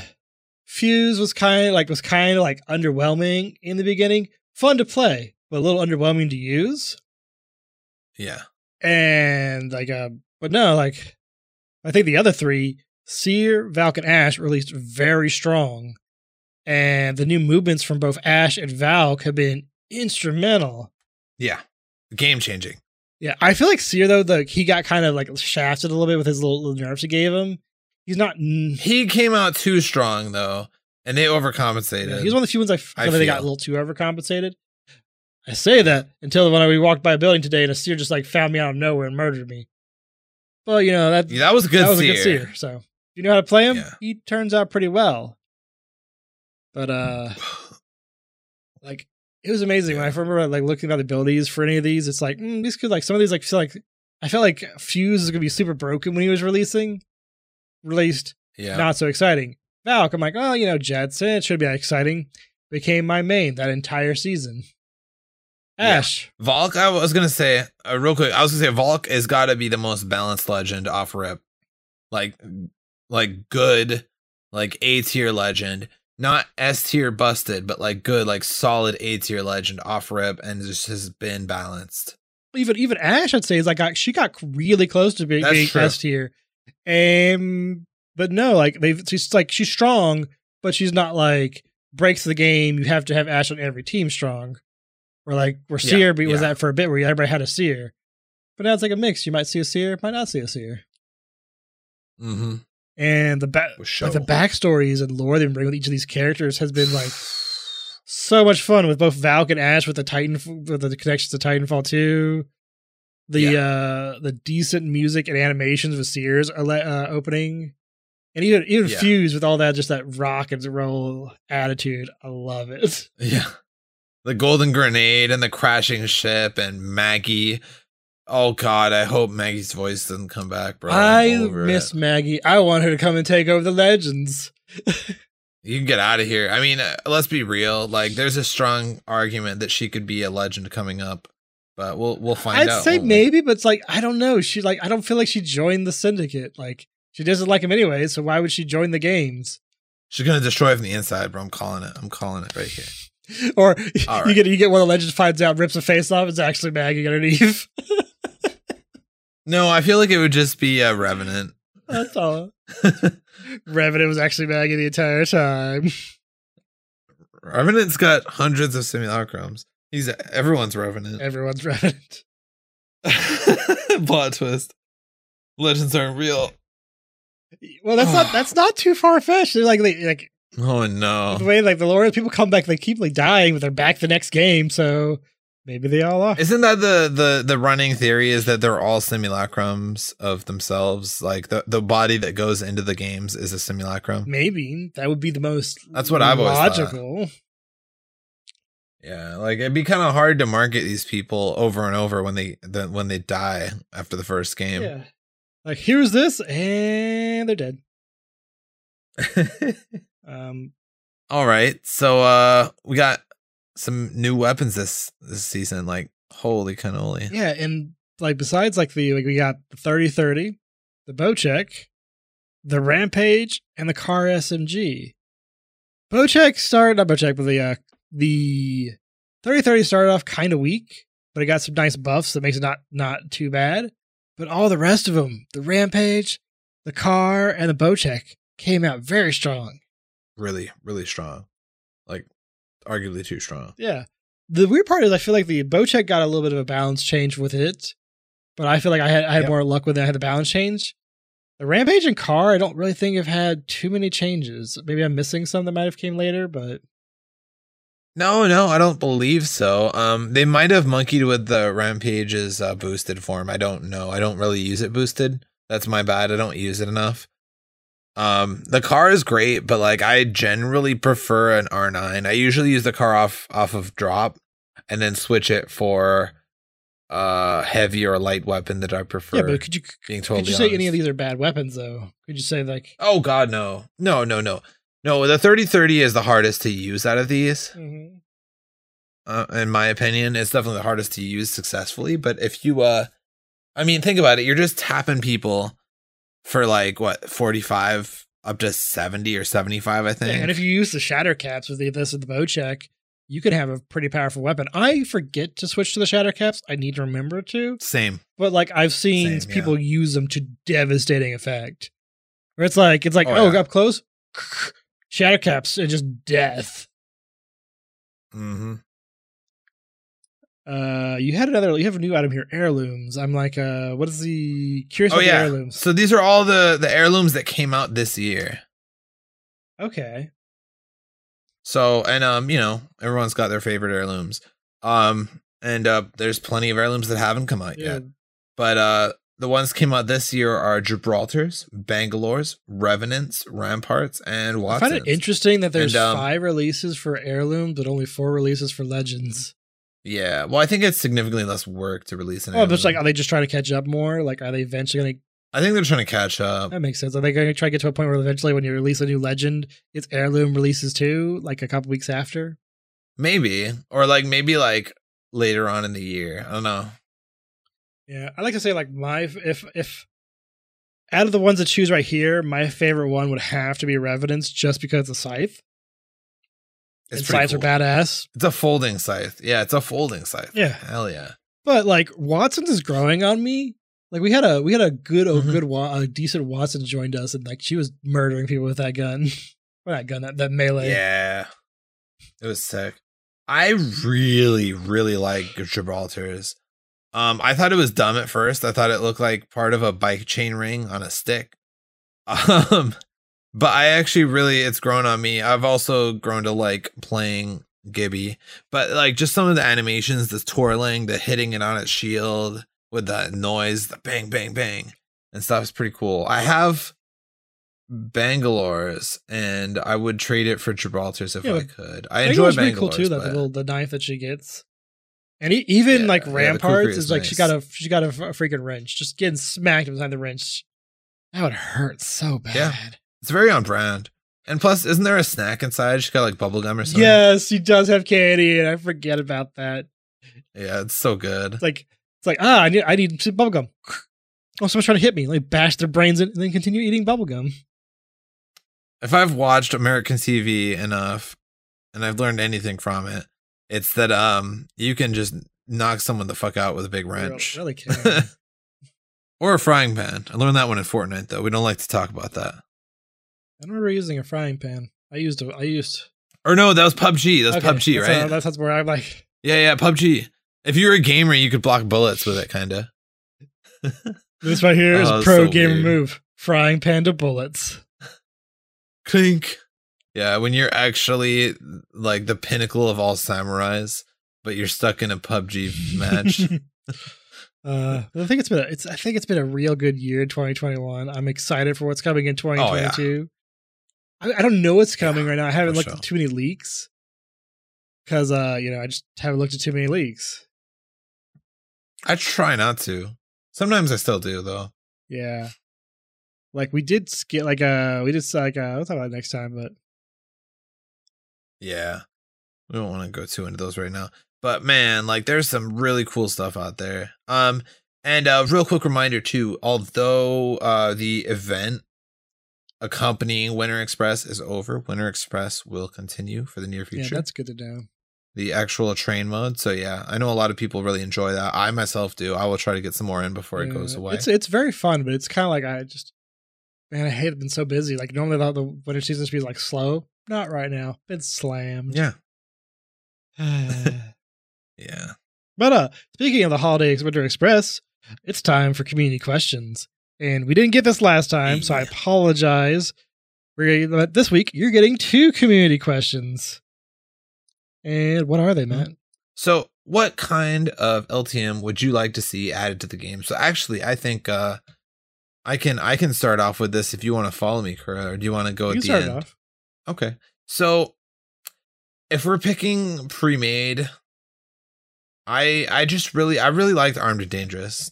Fuse was kind of like was kind of like underwhelming in the beginning. Fun to play, but a little underwhelming to use. yeah, And like uh but no, like I think the other three, Seer, Valk, and Ash released very strong. And the new movements from both Ash and Valk have been instrumental. yeah, game changing. Yeah, I feel like Seer though, the he got kind of like shafted a little bit with his little, little nerfs he gave him. He's not. He came out too strong though, and they overcompensated. Yeah, he's one of the few ones I feel I they got a little too overcompensated. I say that until when I walked by a building today and a seer just like found me out of nowhere and murdered me. Well, you know that Yeah, that was a good. that was seer. a good seer. So if you know how to play him, Yeah. he turns out pretty well. But uh, like it was amazing when I remember like looking at the abilities for any of these. It's like mm, these could like some of these like feel like I felt like Fuse is gonna be super broken when he was releasing. Released Yeah, not so exciting. Valk, I'm like, oh, you know, Jetson, it should be exciting. Became my main that entire season. Yeah. Ash, Valk. I was gonna say uh, real quick. I was gonna say Valk has got to be the most balanced legend off rip, like, like good, like A tier legend, not S tier busted, but like good, like solid A tier legend off rip, and just has been balanced. even even Ash, I'd say is like she got really close to being, being. S tier. Um, but no, like they've she's like she's strong, but she's not like breaks the game. You have to have Ash on every team strong. Or like where Yeah, Seer was yeah. that for a bit where everybody had a Seer. But now it's like a mix. You might see a Seer, might not see a Seer. Mm-hmm. And the back like the backstories and lore they bring with each of these characters has been like so much fun with both Valk and Ash with the Titan with the connections to Titanfall 2. The uh the decent music and animations with Seer's uh, uh, opening. And even even Yeah. fused with all that just that rock and roll attitude. I love it. Yeah. The golden grenade and the crashing ship and Maggie. Oh god, I hope Maggie's voice doesn't come back, bro. I I'm miss it. Maggie. I want her to come and take over the legends. You can get out of here. I mean, uh, let's be real. Like, there's a strong argument that she could be a legend coming up, but we'll we'll find out. I'd say won't we? maybe, but it's like I don't know. She like I don't feel like she joined the syndicate. Like she doesn't like him anyway, so why would she join the games? she's gonna destroy from the inside, bro. I'm calling it. I'm calling it right here. Or All you get you get one of the legends finds out, rips a face off. It's actually Maggie underneath. No, I feel like it would just be a revenant. That's all. Revenant was actually Maggie the entire time. Revenant's got hundreds of simulacrums. He's everyone's revenant. Everyone's Revenant. Plot twist. Legends aren't real. Well, that's not that's not too far fetched. They're like they, like Oh no. the way like the lore people come back, they keep like dying, but they're back the next game. So maybe they all are. Isn't that the the the running theory is that they're all simulacrums of themselves? Like the the body that goes into the games is a simulacrum. Maybe that would be the most. That's what I've always thought. logical. Yeah, like it'd be kind of hard to market these people over and over when they the, when they die after the first game. Yeah. Like here's this, and they're dead. Um, All right, so uh we got some new weapons this this season. Like holy cannoli! yeah, and like besides like the like we got the thirty thirty, the Bocek, the Rampage, and the Car SMG. Bocek started not Bocek, but the uh, the thirty thirty started off kind of weak, but it got some nice buffs that makes it not not too bad. But all the rest of them, the Rampage, the Car, and the Bocek came out very strong. Really, really strong. Like arguably too strong. Yeah. The weird part is I feel like the Bocek got a little bit of a balance change with it, but I feel like I had I had Yep. more luck with it. I had the balance change. The Rampage and Car, I don't really think have had too many changes. Maybe I'm missing some that might have came later, but No, no, I don't believe so. Um, they might have monkeyed with the Rampage's uh, boosted form. I don't know. I don't really use it boosted. That's my bad. I don't use it enough. Um, the car is great, but like I generally prefer an R9. I usually use the car off off of drop, and then switch it for uh heavy or light weapon that I prefer. yeah. But could you being totally could you say any of these are bad weapons though? Could you say like Oh God, no, no, no, no, No, the 3030 is the hardest to use out of these. Mhm. uh, in my opinion. It's definitely the hardest to use successfully. But if you, uh, I mean, think about it. You're just tapping people for like what 45 up to 70 or 75, I think. And if you use the shatter caps with the, this and the Bocek, you could have a pretty powerful weapon. I forget to switch to the shatter caps. I need to remember to. Same. But like I've seen Same, people use them to devastating effect. Where it's like it's like, Oh, oh, yeah. up close, shatter caps and just death. hmm Uh, you had another. You have a new item here, heirlooms. I'm like, uh, what is the curious Oh about the yeah. heirlooms? So these are all the the heirlooms that came out this year. Okay, So and um, you know, everyone's got their favorite heirlooms. Um, and uh, there's plenty of heirlooms that haven't come out yeah. yet. But uh, the ones came out this year are Gibraltar's, Bangalore's, Revenants, Ramparts, and I find it interesting that there's And, um, five releases for heirlooms, but only four releases for legends. Yeah, well, I think it's significantly less work to release an Oh, but it's like, are they just trying to catch up more? Like, are they eventually going to? I think they're trying to catch up. That makes sense. Are they going to try to get to a point where eventually, when you release a new legend, it's heirloom releases too, like a couple weeks after? Maybe, or like maybe like later on in the year. I don't know. Yeah, I like to say like my if if out of the ones to choose right here, my favorite one would have to be Revenants, just because of Scythe. It's and Scythes are badass. It's a folding scythe. Yeah, it's a folding scythe. Yeah. hell yeah. But like Wattson's is growing on me. Like we had a we had a good Mhm. a good a decent Watson joined us, and like she was murdering people with that gun. or that gun, that, that melee. Yeah, it was sick. I really, really like Gibraltar's. Um, I thought it was dumb at first. I thought it looked like part of a bike chain ring on a stick. Um, but I actually really, it's grown on me. I've also grown to like playing Gibby, but like just some of the animations, the twirling, the hitting it on its shield with that noise, the bang, bang, bang, and stuff is pretty cool. I have Bangalore's, and I would trade it for Gibraltar's if Yeah, I could. I enjoy pretty cool Bangalore's too. That the little the knife that she gets, and e- even Yeah, like Ramparts kukri is like she got a she got a freaking wrench, just getting smacked behind the wrench. That would hurt so bad. It's very on brand. And plus, isn't there a snack inside? She's got like bubble gum or something. Yes, she does have candy, and I forget about that. Yeah, it's so good. It's like it's like ah, I need I need bubblegum. Oh, someone's trying to hit me. Me bash their brains in, and then continue eating bubblegum. If I've watched American TV enough and I've learned anything from it, it's that um you can just knock someone the fuck out with a big wrench. Really, really or a frying pan. I learned that one in Fortnite though. We don't like to talk about that. I don't remember using a frying pan. I used a, I used Or no, that was PUBG. That's okay, PUBG, that's, right? uh, that's where I'm like. yeah, yeah, PUBG. If you were a gamer, you could block bullets with it, kinda. This right here is Oh, pro so gamer weird. move. Frying pan to bullets. Clink. Yeah, when you're actually like the pinnacle of all samurais, but you're stuck in a PUBG match. uh, I think it's been a, it's I think it's been a real good year, 2021. I'm excited for what's coming in 2022. I, I don't know what's coming right now. I haven't looked sure. at too many leaks because uh, you know, I just haven't looked at too many leaks. I try not to. Sometimes I still do though. Yeah. Like we did skip like uh we just like uh we'll talk about it next time, but Yeah. We don't want to go too into those right now. But man, like there's some really cool stuff out there. Um and uh real quick reminder too, although uh the event accompanying Winter Express is over, Winter Express will continue for the near future. yeah, that's good to know. the actual train mode. So yeah, I know a lot of people really enjoy that. I myself do. I will try to get some more in before it goes away. It's it's very fun, but it's kind of like I just man, I hate it been so busy. Like normally the, the winter season should be like slow. Not right now. Been slammed. yeah. Yeah. but uh speaking of the holiday winter express, it's time for community questions. And we didn't get this last time, so I apologize. We're gonna, this week you're getting two community questions. And what are they, Matt? So, what kind of LTM would you like to see added to the game? So, actually, I think uh I can I can start off with this if you want to follow me, Kura, or do you want to go you at the start end? off. Okay. So, if we're picking pre-made, I I just really I really liked Armed and Dangerous.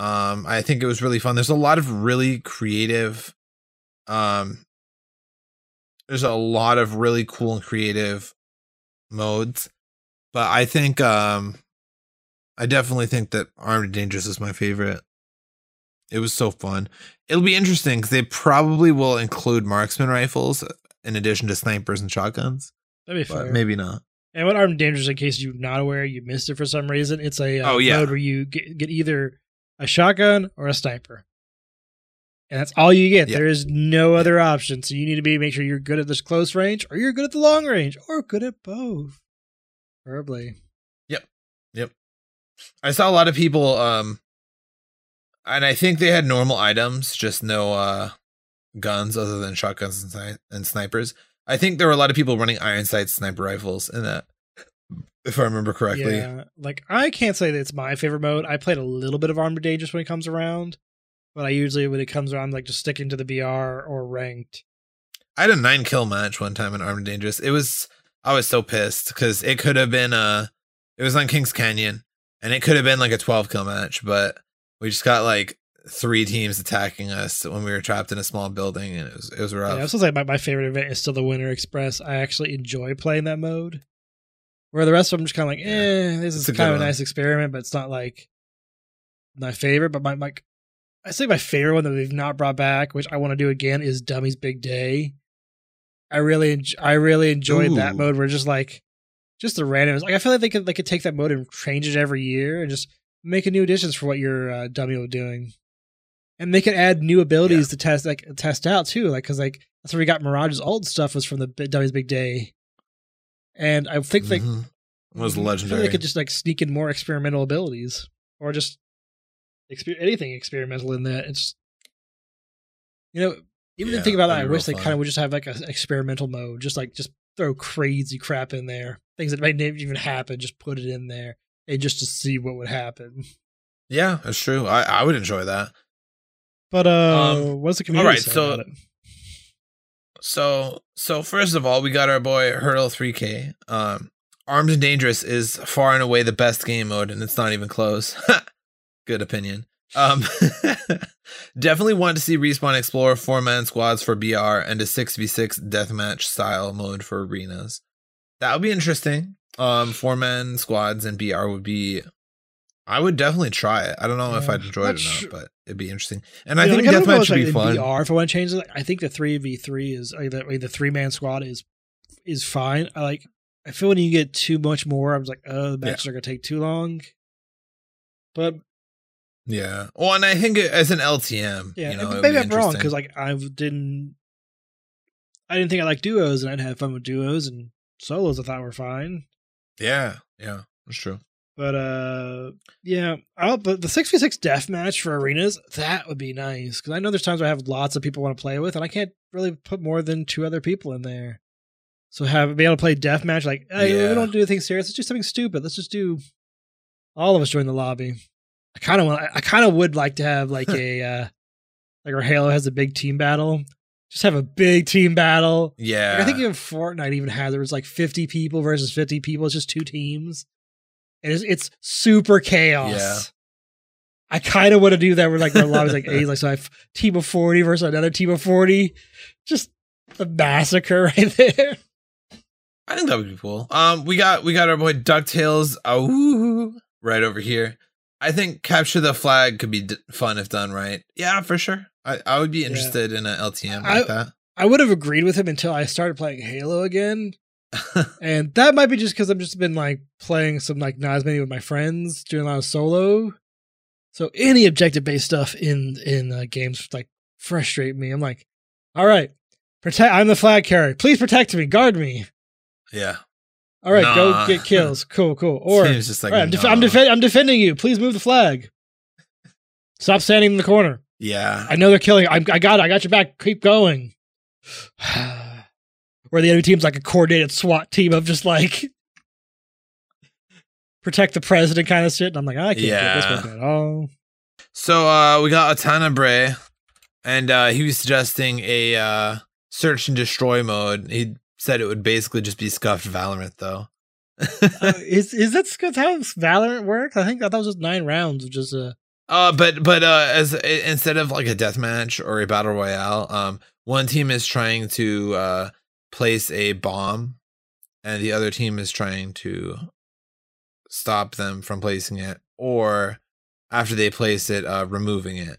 Um, I think it was really fun. There's a lot of really creative, um, there's a lot of really cool and creative modes, but I think um I definitely think that Armed and Dangerous is my favorite. It was so fun. It'll be interesting because they probably will include marksman rifles in addition to snipers and shotguns, That'd be fair. maybe not. And what Armed and Dangerous, in case you're not aware, you missed it for some reason. It's a uh, Oh, yeah. mode where you get, get either a shotgun or a sniper, and that's all you get. Yeah. There is no other option. So you need to be make sure you're good at this close range, or you're good at the long range, or good at both. Probably. Yep. Yep. I saw a lot of people um and I think they had normal items, just no uh guns other than shotguns and, sni- and snipers. I think there were a lot of people running iron sights sniper rifles in that if I remember correctly. Yeah, like I can't say that it's my favorite mode. I played a little bit of Armored and Dangerous when it comes around, but I usually when it comes around like just sticking to the BR or ranked. I had a 9 kill match one time in Armored Dangerous. It was I was so pissed cuz it could have been uh it was on Kings Canyon and it could have been like a 12 kill match, but we just got like three teams attacking us when we were trapped in a small building and it was it was rough. Yeah, I was gonna say my, my favorite event is still the Winter Express. I actually enjoy playing that mode. Where the rest of them just kind of like, eh, this is a kind of a one. nice experiment, but it's not like my favorite. But my, my I say my favorite one that we've not brought back, which I want to do again, is Dummy's Big Day. I really, I really enjoyed that Ooh. mode. Where just like, just the randoms. Like I feel like they could they could take that mode and change it every year and just make a new additions for what your uh, dummy was doing, and they could add new abilities to test like test out too. Like because like that's where we got Mirage's old stuff was from the Dummy's Big Day, and I think they Mhm. It was legendary. They could just like sneak in more experimental abilities, or just exper- anything experimental in that. It's you know, even Yeah, to think about that, I wish they kind of would just have like an experimental mode, just like just throw crazy crap in there, things that might never even happen, just put it in there, and just to see what would happen. Yeah, that's true. I, I would enjoy that. But uh, Um, what's the community right, say so-? So so first of all, we got our boy Hurdle 3K. Um Armed and Dangerous is far and away the best game mode, and it's not even close. Good opinion. Um definitely want to see Respawn explore four man squads for BR and a 6v6 deathmatch style mode for arenas. That would be interesting. Um four man squads and BR would be I would definitely try it. I don't know if I'd enjoy it or not, but it'd be interesting. And I think like, know deathmatch would like, be fun. BR, if I want to change it, I think the three v three is like the, like, the three man squad is is fine. I like. I feel when you get too much more, I was like, oh, the matches are gonna take too long. But Yeah. Well, and I think as an LTM, yeah, you know, and it would maybe be I'm wrong because like I didn't, I didn't think I liked duos, and I'd have fun with duos and solos. I thought were fine. yeah, yeah, that's true. But uh, yeah, I'll, but the six v six death match for arenas that would be nice because I know there's times where I have lots of people I want to play with, and I can't really put more than two other people in there. So have be able to play death match like hey, Yeah. we don't do anything serious. Let's do something stupid. Let's just do all of us join the lobby. I kind of want. I kind of would like to have like a uh like our Halo has a big team battle. Just have a big team battle. Yeah, Like, I think even Fortnite even has there was like 50 people versus 50 people. It's just two teams. And it's, it's super chaos. Yeah. I kind of want to do that where like the lobby's like eight, like so I have team of 40 versus another team of 40. Just the massacre right there. I think that would be cool. Um, we got we got our boy Ducktales, oh, right over here. I think capture the flag could be d- fun if done right. Yeah, for sure. I, I would be interested in an LTM like that. I would have agreed with him until I started playing Halo again. And that might be just because I've just been like playing some like not as many with my friends, doing a lot of solo. So any objective based stuff in in uh, games like frustrate me. I'm like, all right, protect. I'm the flag carrier. Please protect me. Guard me. yeah, All right, Nah. go get kills. Cool, cool. Or just like all right, I'm, def-. I'm, defen- I'm defending you. Please move the flag. Stop standing in the corner. yeah, I know they're killing. I'm, I got. It. I got your back. Keep going. Where the enemy team's like a coordinated SWAT team of just like protect the president kind of shit. And I'm like, I can't get this Yeah. working at all. So uh, we got Atana Bray, and uh, he was suggesting a uh, search and destroy mode. He said it would basically just be scuffed Valorant, though. Uh, is is that how Valorant works? I think I thought it was just nine rounds of just uh Uh, but but uh, as instead of like a death match or a battle royale, um, one team is trying to uh place a bomb and the other team is trying to stop them from placing it or after they place it uh removing it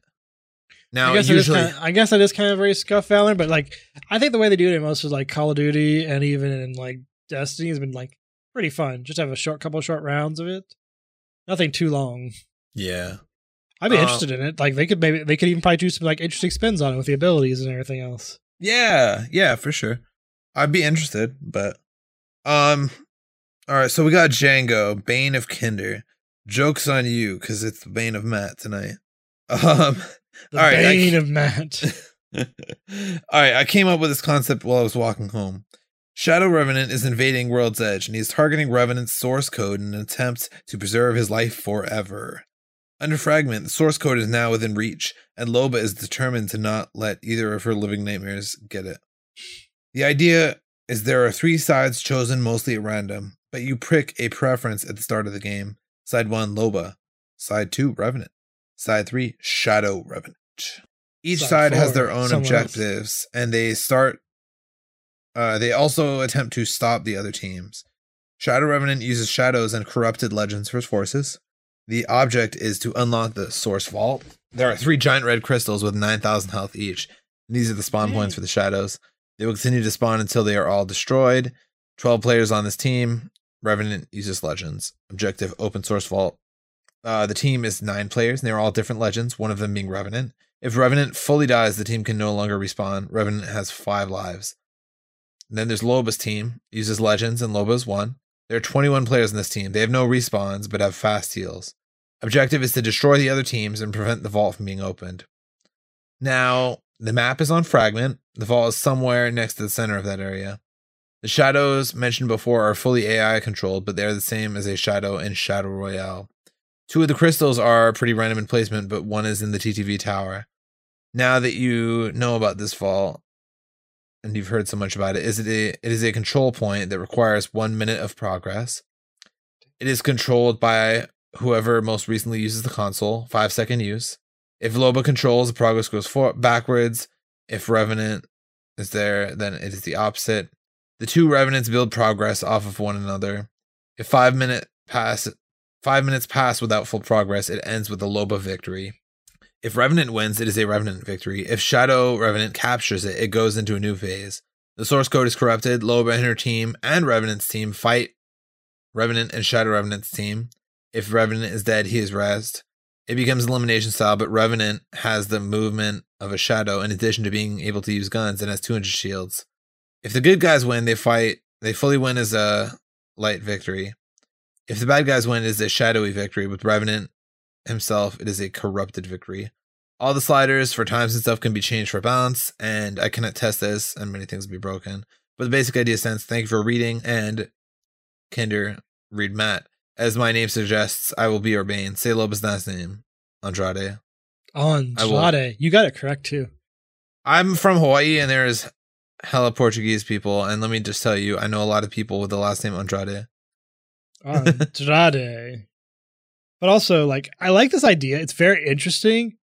now I guess usually kinda, I guess that is kind of very scuff Valorant, but like I think the way they do it in most is like Call of Duty and even in like Destiny has been like pretty fun. Just have a short couple of short rounds of it. Nothing too long. yeah I'd be Uh, interested in it. Like they could maybe they could even probably do some like interesting spins on it with the abilities and everything else. Yeah, yeah, for sure. I'd be interested, but um all right, so we got Django, Bane of Kinder. Jokes on you cuz it's the Bane of Matt tonight. Um The All right, I bane c- of Matt. All right, I came up with this concept while I was walking home. Shadow Revenant is invading World's Edge, and he's targeting Revenant's source code in an attempt to preserve his life forever. Under Fragment, the source code is now within reach, and Loba is determined to not let either of her living nightmares get it. The idea is there are three sides chosen mostly at random, but you prick a preference at the start of the game. Side 1, Loba. Side 2, Revenant. Side 3, Shadow Revenant. Each Side side has their own someone else. objectives, and they start. Uh, they also attempt to stop the other teams. Shadow Revenant uses shadows and corrupted legends for his forces. The object is to unlock the source vault. There are three giant red crystals with 9,000 health each. And these are the spawn points for the shadows. They will continue to spawn until they are all destroyed. 12 players on this team. Revenant uses legends. Objective open source vault. Uh, the team is nine players, and they're all different legends, one of them being Revenant. If Revenant fully dies, the team can no longer respawn. Revenant has five lives. And then there's Loba's team, uses legends, and Loba's one. There are 21 players in this team. They have no respawns, but have fast heals. Objective is to destroy the other teams and prevent the vault from being opened. Now, the map is on Fragment. The vault is somewhere next to the center of that area. The shadows mentioned before are fully AI controlled, but they're the same as a shadow in Shadow Royale. Two of the crystals are pretty random in placement, but one is in the TTV tower. Now that you know about this vault and you've heard so much about it, is it a, it is a control point that requires one minute of progress. It is controlled by whoever most recently uses the console, five second use. If Loba controls, the progress goes for- backwards. If Revenant is there, then it is the opposite. The two Revenants build progress off of one another. If five minute pass five minutes pass without full progress, it ends with a Loba victory. If Revenant wins, it is a Revenant victory. If Shadow Revenant captures it, it goes into a new phase. The source code is corrupted. Loba and her team and Revenant's team fight Revenant and Shadow Revenant's team. If Revenant is dead, he is rezzed. It becomes elimination style, but Revenant has the movement of a shadow in addition to being able to use guns and has 200 shields. If the good guys win, they fight, they fully win as a light victory. If the bad guys win, it is a shadowy victory. With Revenant himself, it is a corrupted victory. All the sliders for times and stuff can be changed for balance, and I cannot test this, and many things will be broken. But the basic idea stands. Thank you for reading, and Kinder, read Matt. As my name suggests, I will be your bane. Say Loba's last name, Andrade. Andrade. You got it correct too. I'm from Hawaii, and there's hella Portuguese people, and let me just tell you, I know a lot of people with the last name Andrade. Andrade. but also, like, I like this idea. It's very interesting.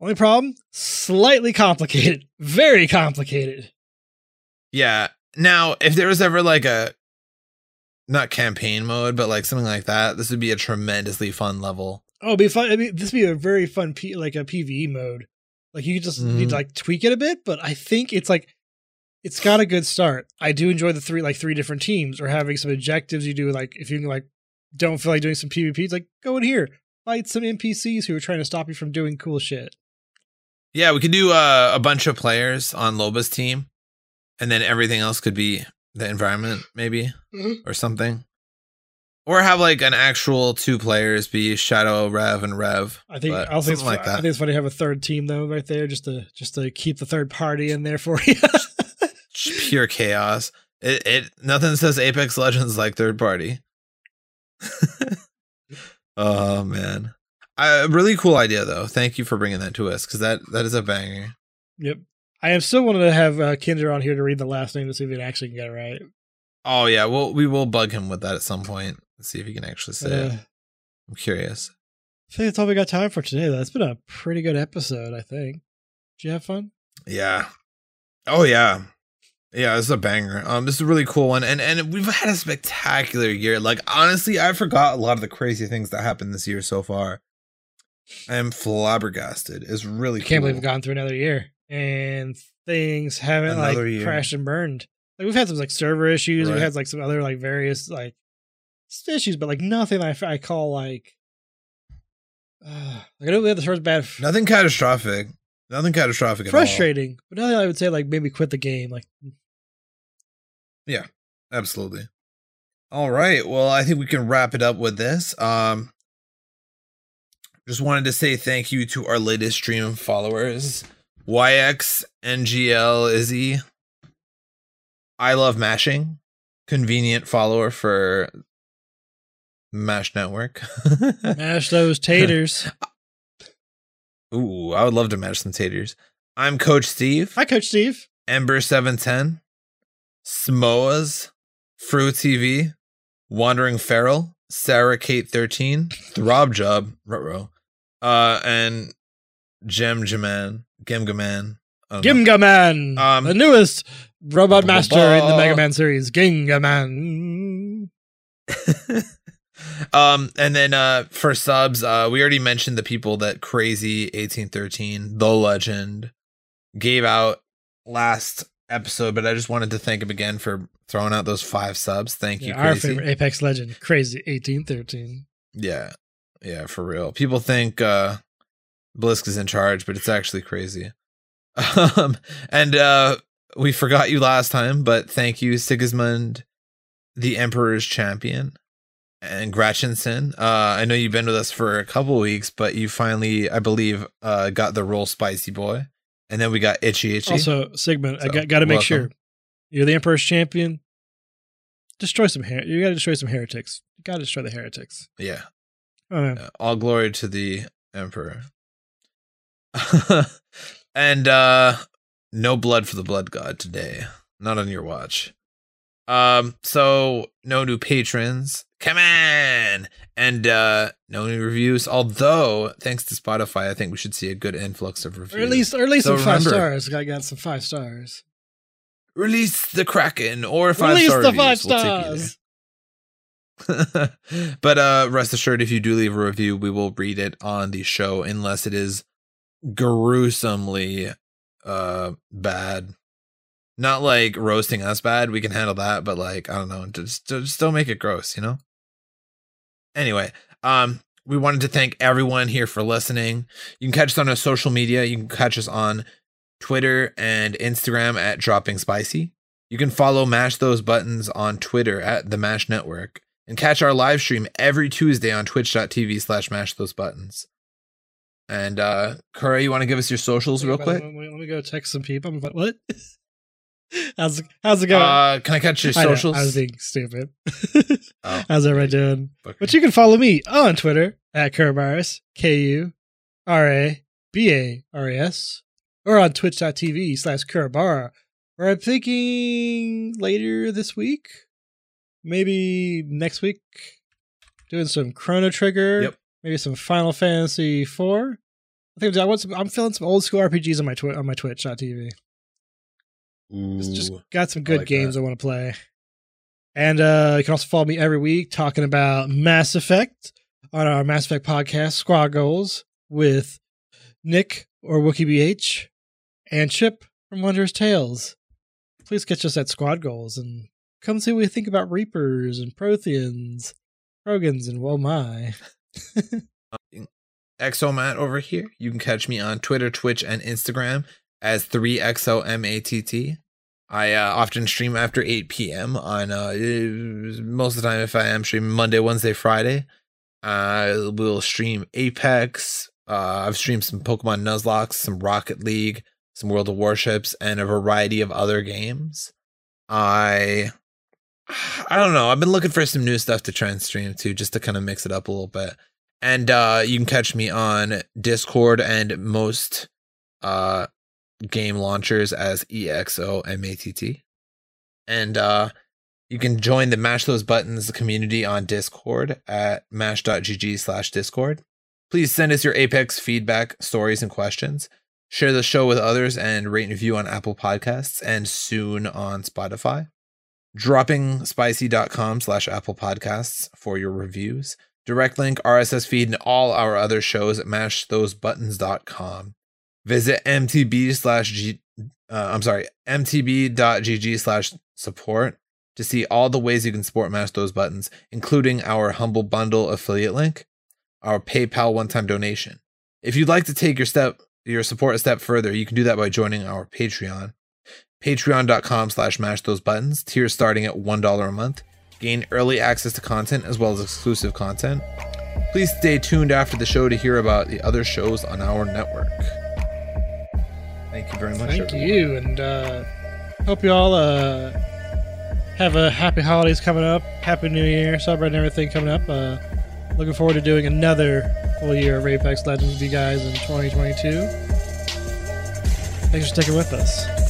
Only problem, slightly complicated. Very complicated. Yeah. Now, if there was ever like a not campaign mode, but like something like that, this would be a tremendously fun level. Oh, it'd be fun. I mean, this would be a very fun, P- like a PVE mode. Like you just need Mhm. to like tweak it a bit, but I think it's like it's got a good start. I do enjoy the three like three different teams or having some objectives you do. Like if you like don't feel like doing some PvP, it's like go in here, fight some NPCs who are trying to stop you from doing cool shit. Yeah, we could do uh, a bunch of players on Loba's team, and then everything else could be the environment, maybe, Mhm. or something. Or have like an actual two players be Shadow, Rev, and Rev. I think I think it's, like fu- I think it's funny to have a third team though right there, just to just to keep the third party in there for you. Pure chaos. It it nothing says Apex Legends like third party. oh man, a really cool idea though. Thank you for bringing that to us because that that is a banger. yep. I am still wanting to have uh, Kinder on here to read the last name to see if he can actually get it right. Oh yeah, well we will bug him with that at some point and see if he can actually say Uh, it. I'm curious. I think that's all we got time for today. Though it's been a pretty good episode. I think. Did you have fun? Yeah. Oh yeah. Yeah, this is a banger. Um, this is a really cool one, and and we've had a spectacular year. Like honestly, I forgot a lot of the crazy things that happened this year so far. I am flabbergasted. It's really I can't cool. believe we've gone through another year and things haven't Another like year. crashed and burned. Like we've had some like server issues. Right. We had like some other like various like issues, but like nothing I, I call like. Uh, like I know we had the first bad, Nothing catastrophic. Nothing catastrophic at all. frustrating, but nothing I would say like maybe quit the game. Like yeah, Absolutely. All right. Well, I think we can wrap it up with this. Um just wanted to say thank you to our latest stream followers. YX NGL Izzy. I love mashing. Convenient follower for Mash Network. mash those taters. Ooh, I would love to mash some taters. I'm Coach Steve. Hi, Coach Steve. Ember seven ten, Smoas, Fru TV, Wandering Feral, Sarah Kate thirteen, Throb Job, Rutro, uh, and Gemgaman. I. Gimgaman, Um, the newest robot master in the. Mega Man series. Gingaman. um, and then uh, for subs, uh, we already mentioned the people that Crazy eighteen thirteen, the Legend, gave out last episode, but I just wanted to thank him again for throwing out those five subs. Thank you, Yeah, our favorite Apex legend, Crazy eighteen thirteen. Yeah. Yeah, for real. People think uh Blisk is in charge, but it's actually crazy. Um and uh we forgot you last time, but thank you, Sigismund, the Emperor's champion, and Gratchenson. Uh I know you've been with us for a couple weeks, but you finally, I believe, uh got the role spicy boy. And then we got Itchy Itchy. Also, Sigmund, I So, got, got to make welcome. sure you're the Emperor's champion. Destroy some her- You got to destroy some heretics. You got to destroy the heretics. yeah. Oh. Yeah, all glory to the emperor and uh no blood for the blood god today not on your watch um so no new patrons come on and uh no new reviews although thanks to spotify i think we should see a good influx of reviews Or at least, or at least So some five stars. I got some five stars. release the kraken or five Release star the five reviews. We'll stars. but uh rest assured if you do leave a review we will read it on the show unless it is gruesomely uh bad. Not like roasting us bad we can handle that but like i don't know just just don't make it gross you know? Anyway um we wanted to thank everyone here for listening. You can catch us on our social media. You can catch us on twitter and instagram at dropping spicy. You can follow mash those buttons on twitter at the mash network. And catch our live stream every tuesday on twitch.tv slash mash those buttons and uh Kura, you want to give us your socials real quick Let me, let me go text some people. I'm like, what? how's, it- how's it going? uh can i catch your I know, socials I was being stupid. Oh. How's everybody doing? Fuck But you can follow me on Twitter at Kurabaras, K U R A B A R A S, or on twitch.tv slash Kurabara, where I'm thinking later this week, maybe next week, doing some Chrono Trigger, Yep. Maybe some Final Fantasy Four. I think I want some, I'm feeling some old school RPGs on my twi- on my Twitch.tv. Just, just got some good like games that. I want to play. And uh, you can also follow me every week talking about Mass Effect on our Mass Effect podcast, Squad Goals, with Nick or WookieBH and Chip from Wondrous Tales. Please catch us at Squad Goals and come see what we think about Reapers and Protheans, Krogans, and whoa my. exomatt over here. You can catch me on twitter twitch and instagram as 3xomatt i uh, often stream after 8 p.m on uh most of the time if i am streaming monday wednesday friday. Uh we'll stream apex. Uh i've streamed some pokemon nuzlocke some rocket league some world of warships and a variety of other games. I i don't know. I've been looking for some new stuff to try and stream too just to kind of mix it up a little bit. And uh you can catch me on discord and most uh game launchers as exomatt and uh you can join the mash those buttons community on discord at mash.gg slash discord. Please send us your apex feedback stories and questions. Share the show with others and rate and review on Apple Podcasts and soon on Spotify. Droppingspicy.com slash Apple Podcasts for your reviews. Direct link, RSS feed, and all our other shows at mashthosebuttons.com. Visit mtb slash uh, I'm sorry, mtb.gg slash support to see all the ways you can support Mash Those Buttons, including our Humble Bundle affiliate link, our PayPal one-time donation. If you'd like to take your step your support a step further, you can do that by joining our Patreon. Patreon.com slash mash those buttons, tiers starting at $1 a month. Gain early access to content as well as exclusive content. Please stay tuned after the show to hear about the other shows on our network. Thank you very much. Thank everyone. you, and uh, hope you all uh, have a happy holidays coming up. Happy New Year, celebrating everything coming up. Uh, looking forward to doing another full year of Apex Legends with you guys in 2022. Thanks for sticking with us.